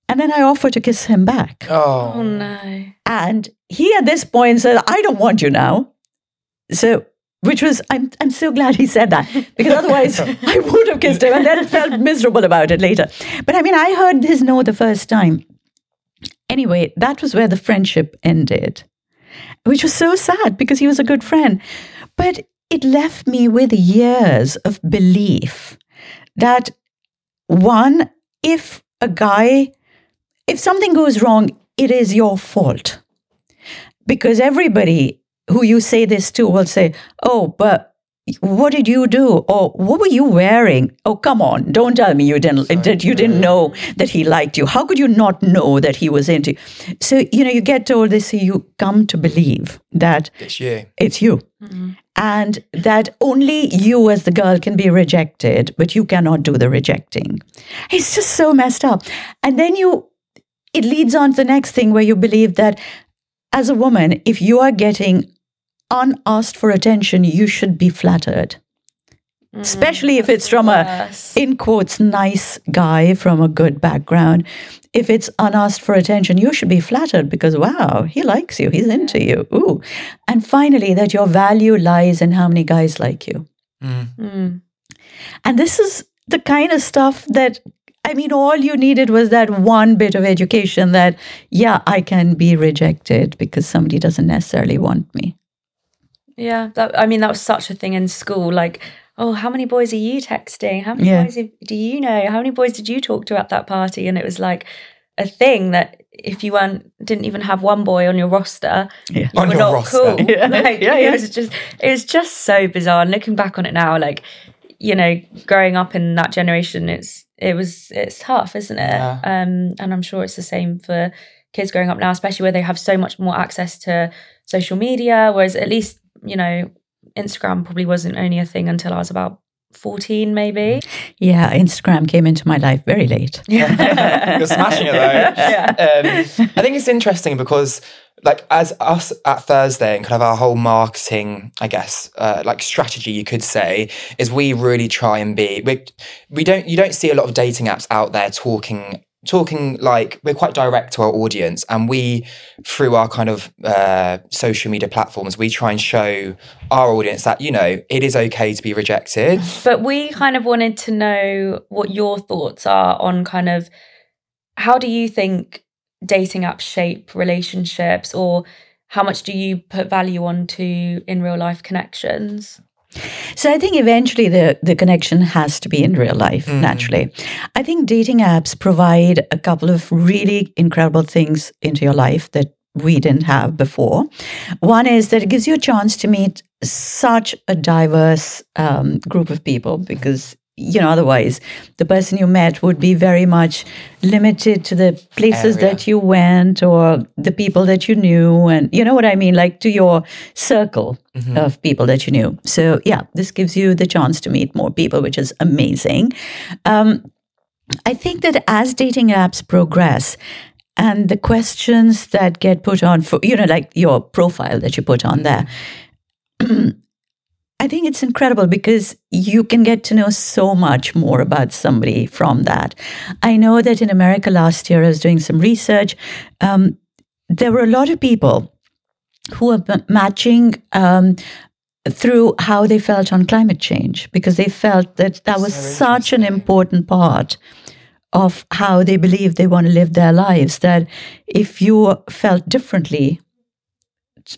and then I offer to kiss him back. Oh Oh, no. And he at this point said, I don't want you now. So, which was, I'm, I'm so glad he said that because otherwise *laughs* I would have kissed him and then felt miserable about it later. But I mean, I heard his no the first time. Anyway, that was where the friendship ended, which was so sad because he was a good friend. But it left me with years of belief that one, if a guy, if something goes wrong, it is your fault. Because everybody who you say this to will say, Oh, but what did you do? Or what were you wearing? Oh, come on. Don't tell me you didn't that you didn't know that he liked you. How could you not know that he was into you? So, you know, you get told this, so you come to believe that it's you. it's you. Mm-hmm. And that only you as the girl can be rejected, but you cannot do the rejecting. It's just so messed up. And then you, it leads on to the next thing where you believe that as a woman, if you are getting unasked for attention, you should be flattered. Especially if it's from a, in quotes, nice guy from a good background. If it's unasked for attention, you should be flattered because, wow, he likes you, he's into you. Ooh. And finally, that your value lies in how many guys like you. Mm. And this is the kind of stuff that, I mean, all you needed was that one bit of education that, yeah, I can be rejected because somebody doesn't necessarily want me. Yeah, that, I mean that was such a thing in school. Like, oh, how many boys are you texting? How many Yeah. boys do you know? How many boys did you talk to at that party? And it was like a thing that if you weren't didn't even have one boy on your roster, Yeah. you On were your not roster. cool. *laughs* Yeah. *laughs* Like, Yeah, It was just it was just so bizarre. And looking back on it now, like you know, growing up in that generation, it's it was it's tough, isn't it? Yeah. Um, and I'm sure it's the same for kids growing up now, especially where they have so much more access to social media. Whereas at least you know, Instagram probably wasn't only a thing until I was about 14, maybe. Yeah, Instagram came into my life very late. *laughs* You're smashing it though. Um, I think it's interesting because, like, as us at Thursday and kind of our whole marketing, I guess, uh, like strategy, you could say, is we really try and be. We we don't you don't see a lot of dating apps out there talking talking like we're quite direct to our audience and we through our kind of uh, social media platforms we try and show our audience that you know it is okay to be rejected But we kind of wanted to know what your thoughts are on kind of how do you think dating apps shape relationships or how much do you put value onto in real life connections? So I think eventually the, the connection has to be in real life, naturally. I think dating apps provide a couple of really incredible things into your life that we didn't have before. One is that it gives you a chance to meet such a diverse um, group of people because you know otherwise the person you met would be very much limited to the places Area. that you went or the people that you knew and you know what i mean? Like to your circle of people that you knew. So yeah this gives you the chance to meet more people which is amazing. Um, i think that as dating apps progress and the questions that get put on for you know like your profile that you put on there *clears throat* I think it's incredible because you can get to know so much more about somebody from that. I know that in America last year, I was doing some research. Um, there were a lot of people who were matching um, through how they felt on climate change because they felt that that was So such an important part of how they believe they want to live their lives. That if you felt differently,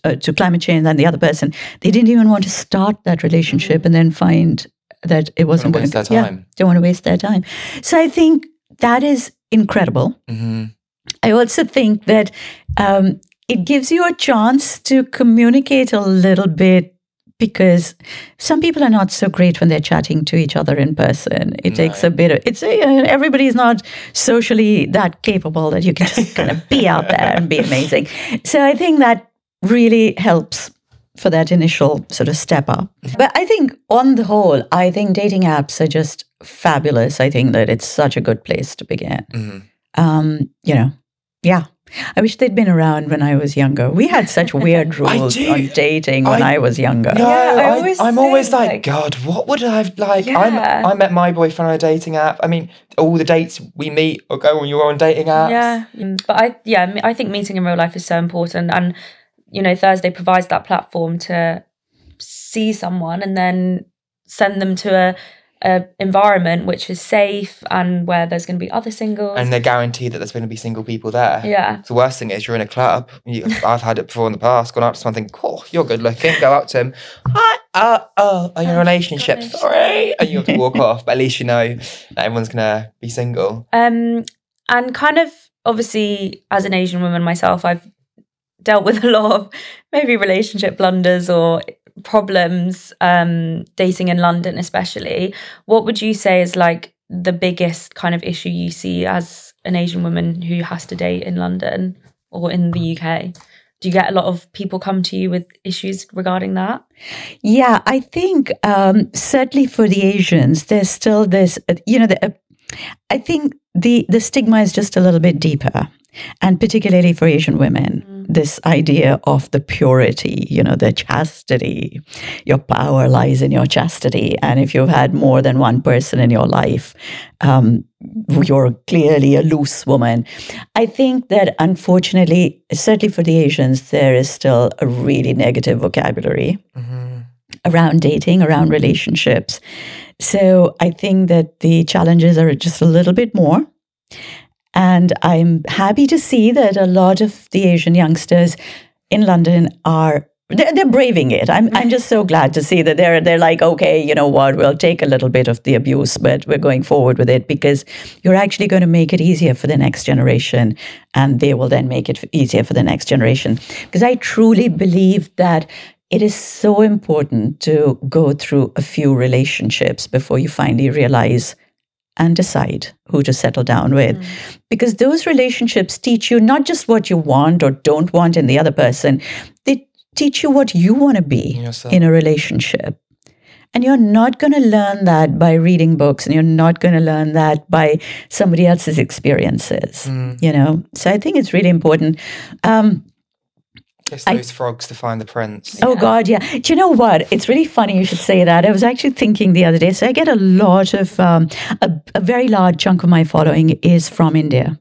uh, to climate change than the other person, they didn't even want to start that relationship and then find that it wasn't going waste to their yeah, time. don't want to waste their time. So I think that is incredible. hmm I also think that um, it gives you a chance to communicate a little bit because some people are not so great when they're chatting to each other in person. It takes a bit of it's a, everybody's not socially that capable that you can just kind of be out there and be amazing. So I think that really helps for that initial sort of step up. But I think on the whole, I think dating apps are just fabulous. I think that it's such a good place to begin hmm um, you know, yeah. I wish they'd been around when I was younger. We had such *laughs* weird rules on dating when I, I- was younger. No, Yeah, I I always am always like, like- God, what would I have like? Yeah. I'm, I met my boyfriend on a dating app. I mean, all the dates we meet or go on, you're on dating apps. Yeah, but I yeah, I think meeting in real life is so important, and you know, Thursday provides that platform to see someone and then send them to a, a environment which is safe and where there's going to be other singles. And they're guaranteed that there's going to be single people there. yeah, The worst thing is you're in a club. You, *laughs* I've had it before in the past. Gone up to someone, think, "Cool, you're good looking." Go up to him, "Hi, uh, oh, are you in a relationship? relationship. Sorry," and you have to walk off. But at least you know that everyone's gonna be single. um, and kind of obviously as an Asian woman myself, I've dealt with a lot of maybe relationship blunders or problems um dating in London especially. What would you say is like the biggest kind of issue you see as an Asian woman who has to date in London or in the UK do you get a lot of people come to you with issues regarding that? Yeah, I think um, certainly for the Asians, there's still this, uh, you know, the, uh, I think the, the stigma is just a little bit deeper. And particularly for Asian women, this idea of the purity, you know, the chastity, your power lies in your chastity. And if you've had more than one person in your life, um, you're clearly a loose woman. I think that unfortunately, certainly for the Asians, there is still a really negative vocabulary around dating, around relationships. So I think that the challenges are just a little bit more. And I'm happy to see that a lot of the Asian youngsters in London are they're, they're braving it. I'm I'm just so glad to see that they're they're like, okay, you know what, we'll take a little bit of the abuse, but we're going forward with it because you're actually going to make it easier for the next generation, and they will then make it easier for the next generation. Because I truly believe that it is so important to go through a few relationships before you finally realize and decide who to settle down with. Because those relationships teach you not just what you want or don't want in the other person, they teach you what you want to be in a relationship. And you're not going to learn that by reading books, and you're not going to learn that by somebody else's experiences. You know, so I think it's really important. Um, It's I- those frogs to find the prince. Oh God, yeah. Do you know what? It's really funny you should say that. I was actually thinking the other day. So I get a lot of um, a, a very large chunk of my following is from India,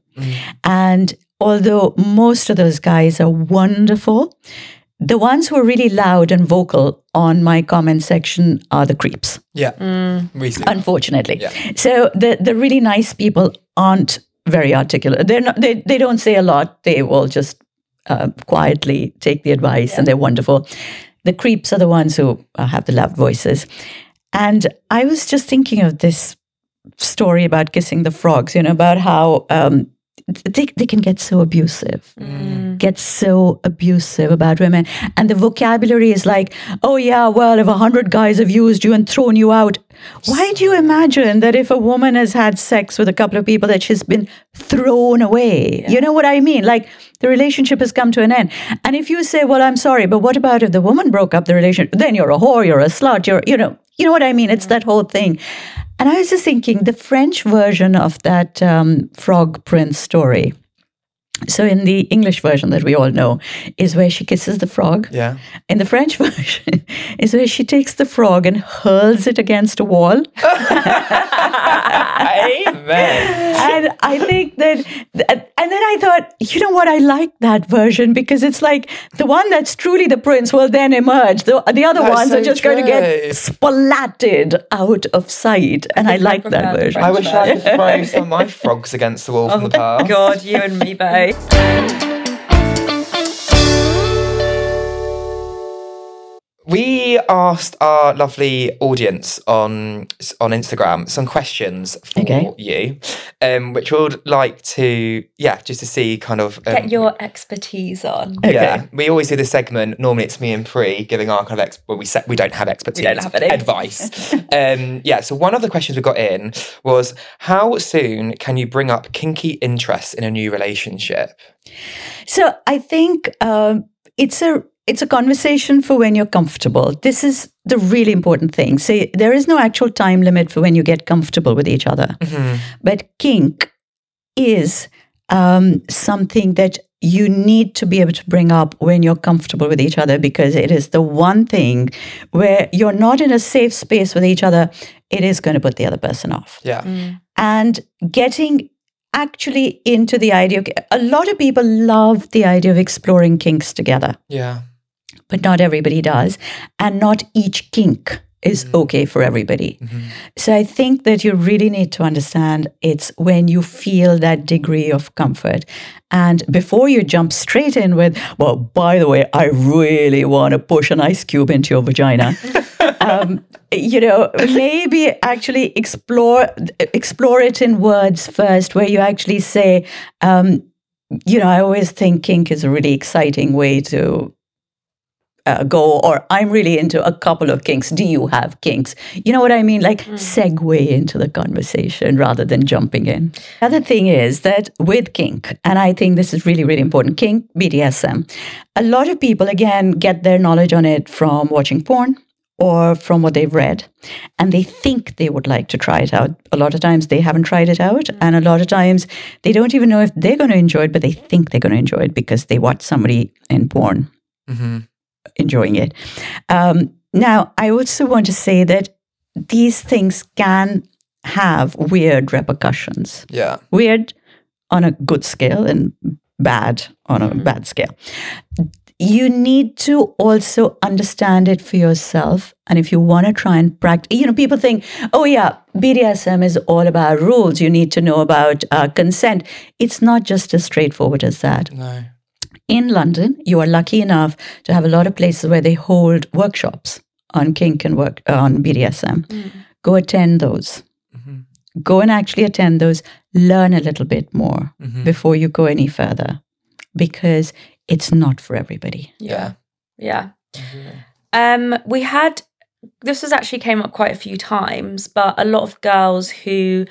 and although most of those guys are wonderful, the ones who are really loud and vocal on my comment section are the creeps Yeah, recently. unfortunately. Yeah. So the the really nice people aren't very articulate. They're not. They they don't say a lot. They will just uh, quietly take the advice, and they're wonderful. The creeps are the ones who uh, have the loud voices. And I was just thinking of this story about kissing the frogs. You know about how. Um, they, they can get so abusive. Mm. Get so abusive about women. And the vocabulary is like oh yeah well if a hundred guys have used you and thrown you out why do you imagine that if a woman has had sex with a couple of people that she's been thrown away? You know what i mean? Like the relationship has come to an end. And if you say well i'm sorry but what about if the woman broke up the relationship? Then you're a whore you're a slut you're you know you know what i mean? It's mm. that whole thing and i was just thinking the french version of that um, frog prince story so in the English version that we all know is where she kisses the frog. Yeah. In the French *laughs* version is where she takes the frog and hurls it against a wall. *laughs* Amen. and I think that, and then I thought, you know what? I like that version because it's like the one that's truly the prince will then emerge. The, the other That's ones are so just going to get true. splatted out of sight. And I, like that version. I wish I could *laughs* throw some of my frogs against the wall from oh the past. God, you and me both right. We asked our lovely audience on on Instagram some questions for Okay. you, um, which we would like to, yeah, just to see kind of. Um, Get your expertise on. Yeah, we always do this segment. Normally, it's me and Pri giving our kind of ex- well, we set we don't have expertise, don't have any. advice. *laughs* um, yeah, so one of the questions we got in was how soon can you bring up kinky interests in a new relationship? So I think um, it's a it's a conversation for when you're comfortable. This is the really important thing. So there is no actual time limit for when you get comfortable with each other, but kink is um, something that you need to be able to bring up when you're comfortable with each other because it is the one thing where you're not in a safe space with each other. It is going to put the other person off Yeah, and getting actually into the idea of, a lot of people love the idea of exploring kinks together yeah, but not everybody does and not each kink is okay for everybody. So i think that you really need to understand it's when you feel that degree of comfort. And before you jump straight in with well by the way i really want to push an ice cube into your vagina. *laughs* Um, you know, maybe actually explore explore it in words first, where you actually say, um, you know, I always think kink is a really exciting way to uh, go, or I'm really into a couple of kinks. Do you have kinks? You know what I mean? Like segue into the conversation rather than jumping in. The other thing is that with kink, and I think this is really, really important kink, BDSM, a lot of people, again, get their knowledge on it from watching porn or from what they've read and they think they would like to try it out a lot of times they haven't tried it out and a lot of times they don't even know if they're going to enjoy it but they think they're going to enjoy it because they watch somebody in porn hmm enjoying it um, now i also want to say that these things can have weird repercussions yeah, weird on a good scale and bad on a bad scale. You need to also understand it for yourself. And if you want to try and practice, you know, people think, oh, yeah, BDSM is all about rules. You need to know about uh, consent. It's not just as straightforward as that. no, In London, you are lucky enough to have a lot of places where they hold workshops on kink and work uh, on BDSM. Mm. Go attend those. Mm-hmm. Go and actually attend those. Learn a little bit more mm-hmm. before you go any further, because it's not for everybody. yeah, Yeah. Mm-hmm. Um, we had this was actually came up quite a few times, but a lot of girls who,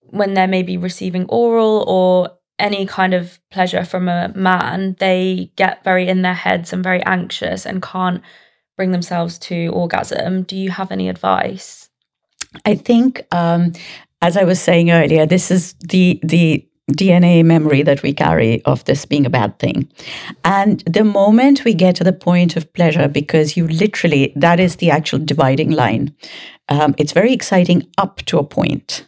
when they're maybe receiving oral or any kind of pleasure from a man, they get very in their heads and very anxious and can't bring themselves to orgasm. Do you have any advice? I think, um, as I was saying earlier, this is the the DNA memory that we carry of this being a bad thing. And the moment we get to the point of pleasure, because you literally, that is the actual dividing line. Um, it's very exciting up to a point.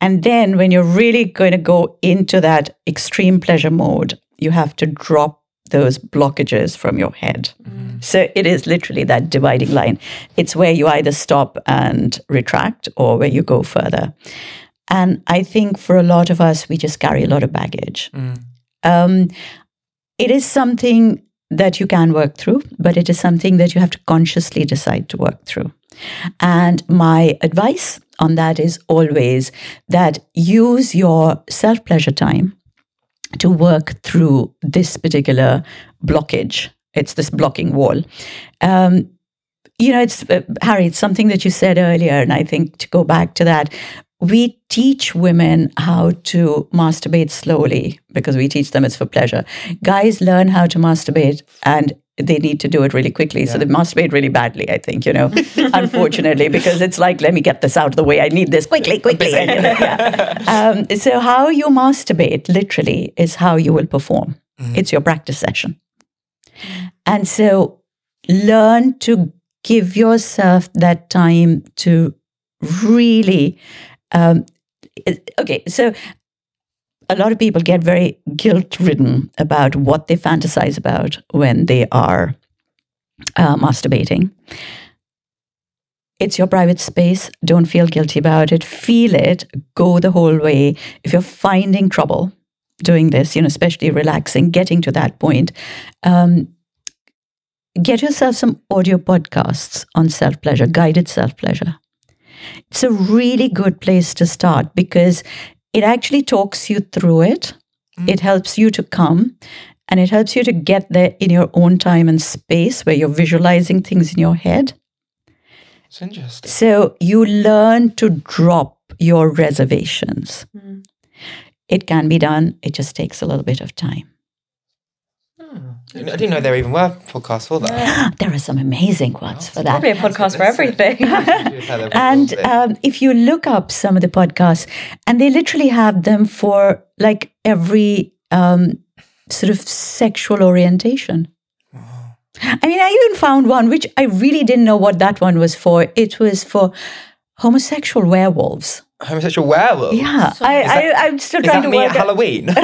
And then when you're really going to go into that extreme pleasure mode, you have to drop those blockages from your head. So it is literally that dividing line. It's where you either stop and retract or where you go further. And I think for a lot of us, we just carry a lot of baggage. Um, it is something that you can work through, but it is something that you have to consciously decide to work through. And my advice on that is always that use your self pleasure time to work through this particular blockage. It's this blocking wall. Um, you know, it's uh, Harry, it's something that you said earlier, and I think to go back to that, we teach women how to masturbate slowly because we teach them it's for pleasure. Guys learn how to masturbate and they need to do it really quickly. So they masturbate really badly, I think, you know, *laughs* unfortunately, because it's like, let me get this out of the way. I need this quickly, quickly. And, you know, yeah. um, so, how you masturbate literally is how you will perform. It's your practice session. And so, learn to give yourself that time to really um, okay so a lot of people get very guilt ridden about what they fantasize about when they are uh, masturbating. It's your private space. Don't feel guilty about it. Feel it. Go the whole way. If you're finding trouble doing this you know especially relaxing getting to that point um, get yourself some audio podcasts on self pleasure, guided self pleasure. It's a really good place to start because it actually talks you through it. Mm. It helps you to come and it helps you to get there in your own time and space where you're visualizing things in your head. It's interesting. So you learn to drop your reservations. Mm. It can be done, it just takes a little bit of time. I didn't know there even were podcasts for that. *gasps* There are some amazing ones for that. Probably a podcast for everything. *laughs* And um, if you look up some of the podcasts, and they literally have them for like every um, sort of sexual orientation. I mean, I even found one which I really didn't know what that one was for. It was for homosexual werewolves. Homosexual werewolf. Yeah, I, I, I'm still trying that to me work at out- Halloween? *laughs* I,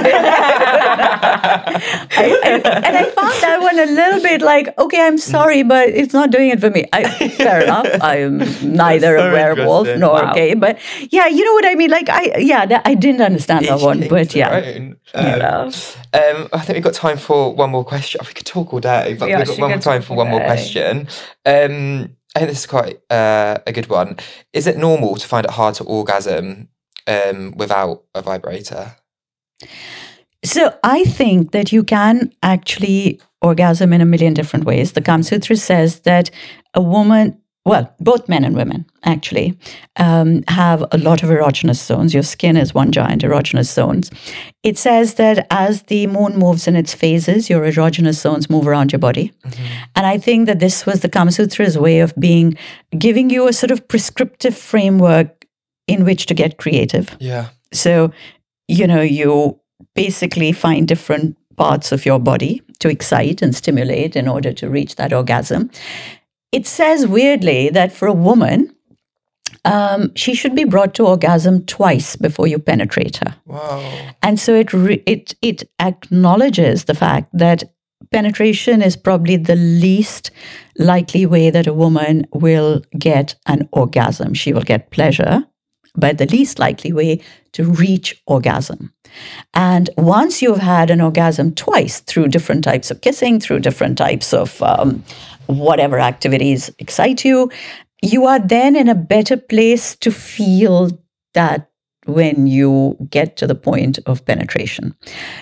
I- and I found that one a little bit like, okay, I'm sorry, but it's not doing it for me. I, fair *laughs* enough. I'm neither so a werewolf nor Wow. gay, but yeah, you know what I mean. Like, I yeah, that, I didn't understand that one, but yeah. Right. Um, um, I think we've got time for one more question. We could talk all day, but We we've got one more time for all one more day. question. Um, I think this is quite uh, a good one. Is it normal to find it hard to orgasm um, without a vibrator? So I think that you can actually orgasm in a million different ways. The Kama Sutra says that a woman, well, both men and women actually, um, have a lot of erogenous zones. Your skin is one giant erogenous zones. It says that as the moon moves in its phases, your erogenous zones move around your body. And I think that this was the Kama Sutra's way of being, giving you a sort of prescriptive framework in which to get creative. Yeah. So, you know, you basically find different parts of your body to excite and stimulate in order to reach that orgasm. It says weirdly that for a woman, um, she should be brought to orgasm twice before you penetrate her. Wow. And so it re- it it acknowledges the fact that penetration is probably the least likely way that a woman will get an orgasm. She will get pleasure, but the least likely way to reach orgasm. And once you've had an orgasm twice through different types of kissing, through different types of um, whatever activities excite you, you are then in a better place to feel that when you get to the point of penetration.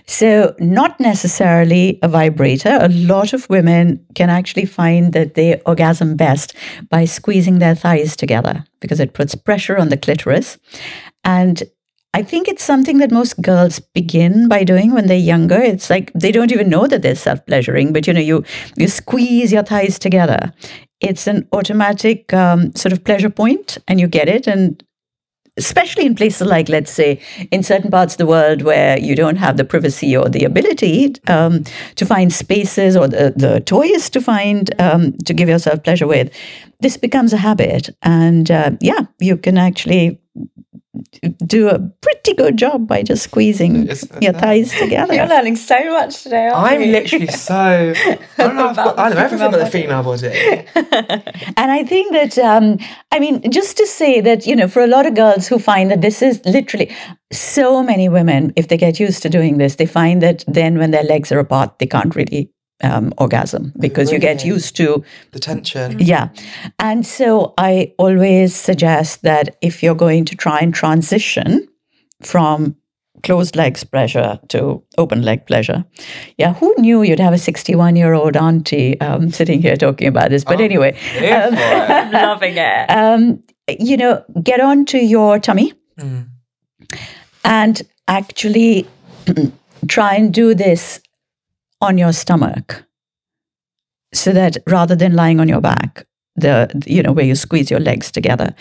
So, not necessarily a vibrator. A lot of women can actually find that they orgasm best by squeezing their thighs together because it puts pressure on the clitoris. And I think it's something that most girls begin by doing when they're younger. It's like they don't even know that they're self-pleasuring, but you know, you you squeeze your thighs together. It's an automatic um, sort of pleasure point, and you get it. And especially in places like, let's say, in certain parts of the world where you don't have the privacy or the ability um, to find spaces or the, the toys to find um, to give yourself pleasure with, this becomes a habit. And uh, yeah, you can actually do a pretty good job by just squeezing It's- your thighs together. You're learning so much today, aren't I'm you? literally *laughs* so. I don't know. I've got, I know everything about the female body. *laughs* And I think that, um, I mean, just to say that, you know, for a lot of girls who find that this is literally so many women, if they get used to doing this, they find that then when their legs are apart, they can't really um, orgasm because you get used to The tension. yeah. And so I always suggest that if you're going to try and transition from closed legs pleasure to open leg pleasure. Yeah, who knew you'd have a 61 year old auntie um, sitting here talking about this? But anyway, *laughs* Here for it. I'm loving it. um, you know, get onto your tummy Mm. and actually *clears throat* try and do this on your stomach so that rather than lying on your back the you know where you squeeze your legs together.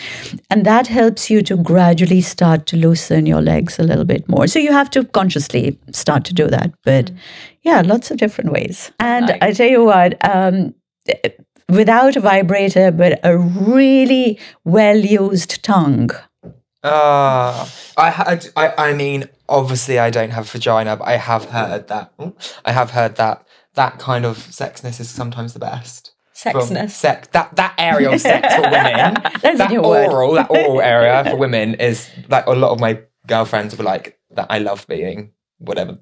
And that helps you to gradually start to loosen your legs a little bit more. So you have to consciously start to do that but yeah lots of different ways. And Nice. i tell you what um, without a vibrator but a really well used tongue Ah, I had. I. I mean, obviously, I don't have a vagina, but I have heard that. I have heard that that kind of sexness is sometimes the best. Sexness. Sex. That that area of sex for women. *laughs* That's that new word. oral. That oral area *laughs* for women is like a lot of my girlfriends were like that. I love being whatever.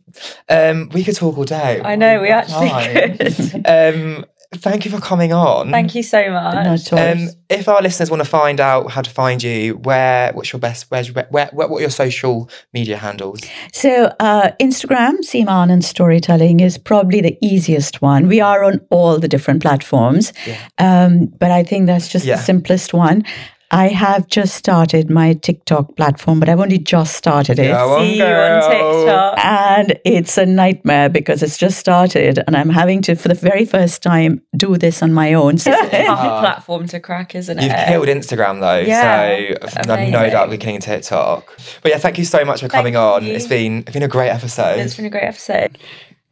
Um, we could talk all day. I know, we actually Fine. could. Um, thank you for coming on. Thank you so much. No. Um, if our listeners want to find out how to find you, where what's your best where's your, where, where what are your social media handles? So uh, Instagram, Seema Anand Storytelling is probably the easiest one. We are on all the different platforms, um, but I think that's just Yeah. the simplest one. I have just started my TikTok platform, but I've only just started it. Go on, See you on. TikTok. And it's a nightmare because it's just started and I'm having to, for the very first time, do this on my own. So It's a *laughs* tough ah. platform to crack, isn't it? You've killed Instagram though, Yeah. so I've no doubt we're killing TikTok. But yeah, thank you so much for coming Thank on. you. It's been it's been a great episode. It's been a great episode.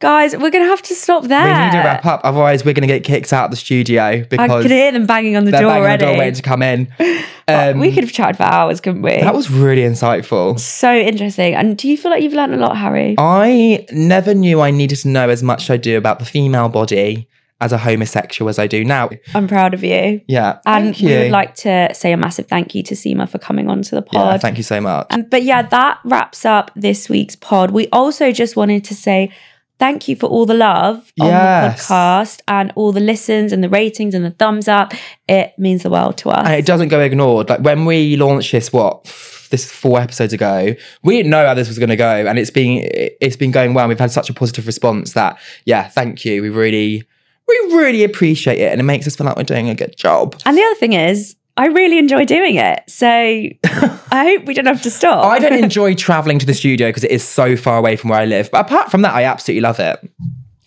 Guys, we're going to have to stop there. we need to wrap up, otherwise we're going to get kicked out of the studio because I could hear them banging on the they're door banging on the already. door waiting to come in. *laughs* Um, we could have chatted for hours, couldn't we? that was really insightful. so interesting. And do you feel like you've learned a lot, Harry? I never knew I needed to know as much as I do about the female body as a homosexual as I do now. I'm proud of you. Yeah, And we would like to say a massive thank you to Seema for coming onto the yeah, pod. thank you so much. Um, but yeah, that wraps up this week's pod. We also just wanted to say thank you for all the love on Yes. the podcast and all the listens and the ratings and the thumbs up. It means the world to us. and it doesn't go ignored. Like when we launched this, what this four episodes ago, we didn't know how this was going to go, and it's been it's been going well. We've had such a positive response that yeah, thank you. We really we really appreciate it, and it makes us feel like we're doing a good job. and the other thing is, I really enjoy doing it. So *laughs* I hope we don't have to stop. I don't enjoy traveling to the studio because it is so far away from where I live, but apart from that, I absolutely love it.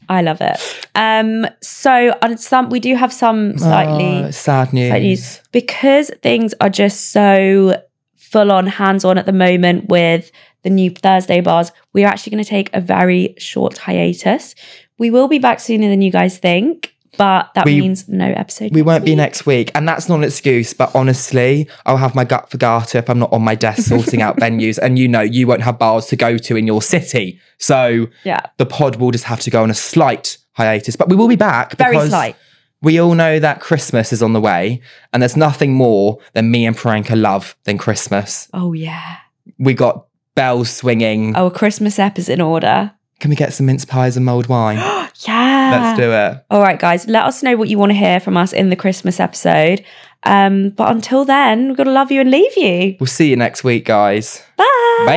I love it. Um, so on some we do have some slightly Oh, sad news. slightly because things are just so full on hands on at the moment with the new Thursday bars. We're actually going to take a very short hiatus. We will be back sooner than you guys think, but that We- means no episode. We won't be next week, and that's not an excuse. But honestly, I'll have my gut for garter if I'm not on my desk *laughs* sorting out venues, and you know you won't have bars to go to in your city. So Yeah, the pod will just have to go on a slight hiatus, but we will be back. very because slight. We all know that Christmas is on the way, and there's nothing more than me and Priyanka love than Christmas. Oh yeah. We got bells swinging. Our Christmas ep is in order. Can we get some mince pies and mulled wine? *gasps* *gasps* *gasps* Yeah. Let's do it. All right, guys, let us know what you want to hear from us in the Christmas episode. Um, but until then, we've got to love you and leave you. We'll see you next week, guys. Bye. Bye.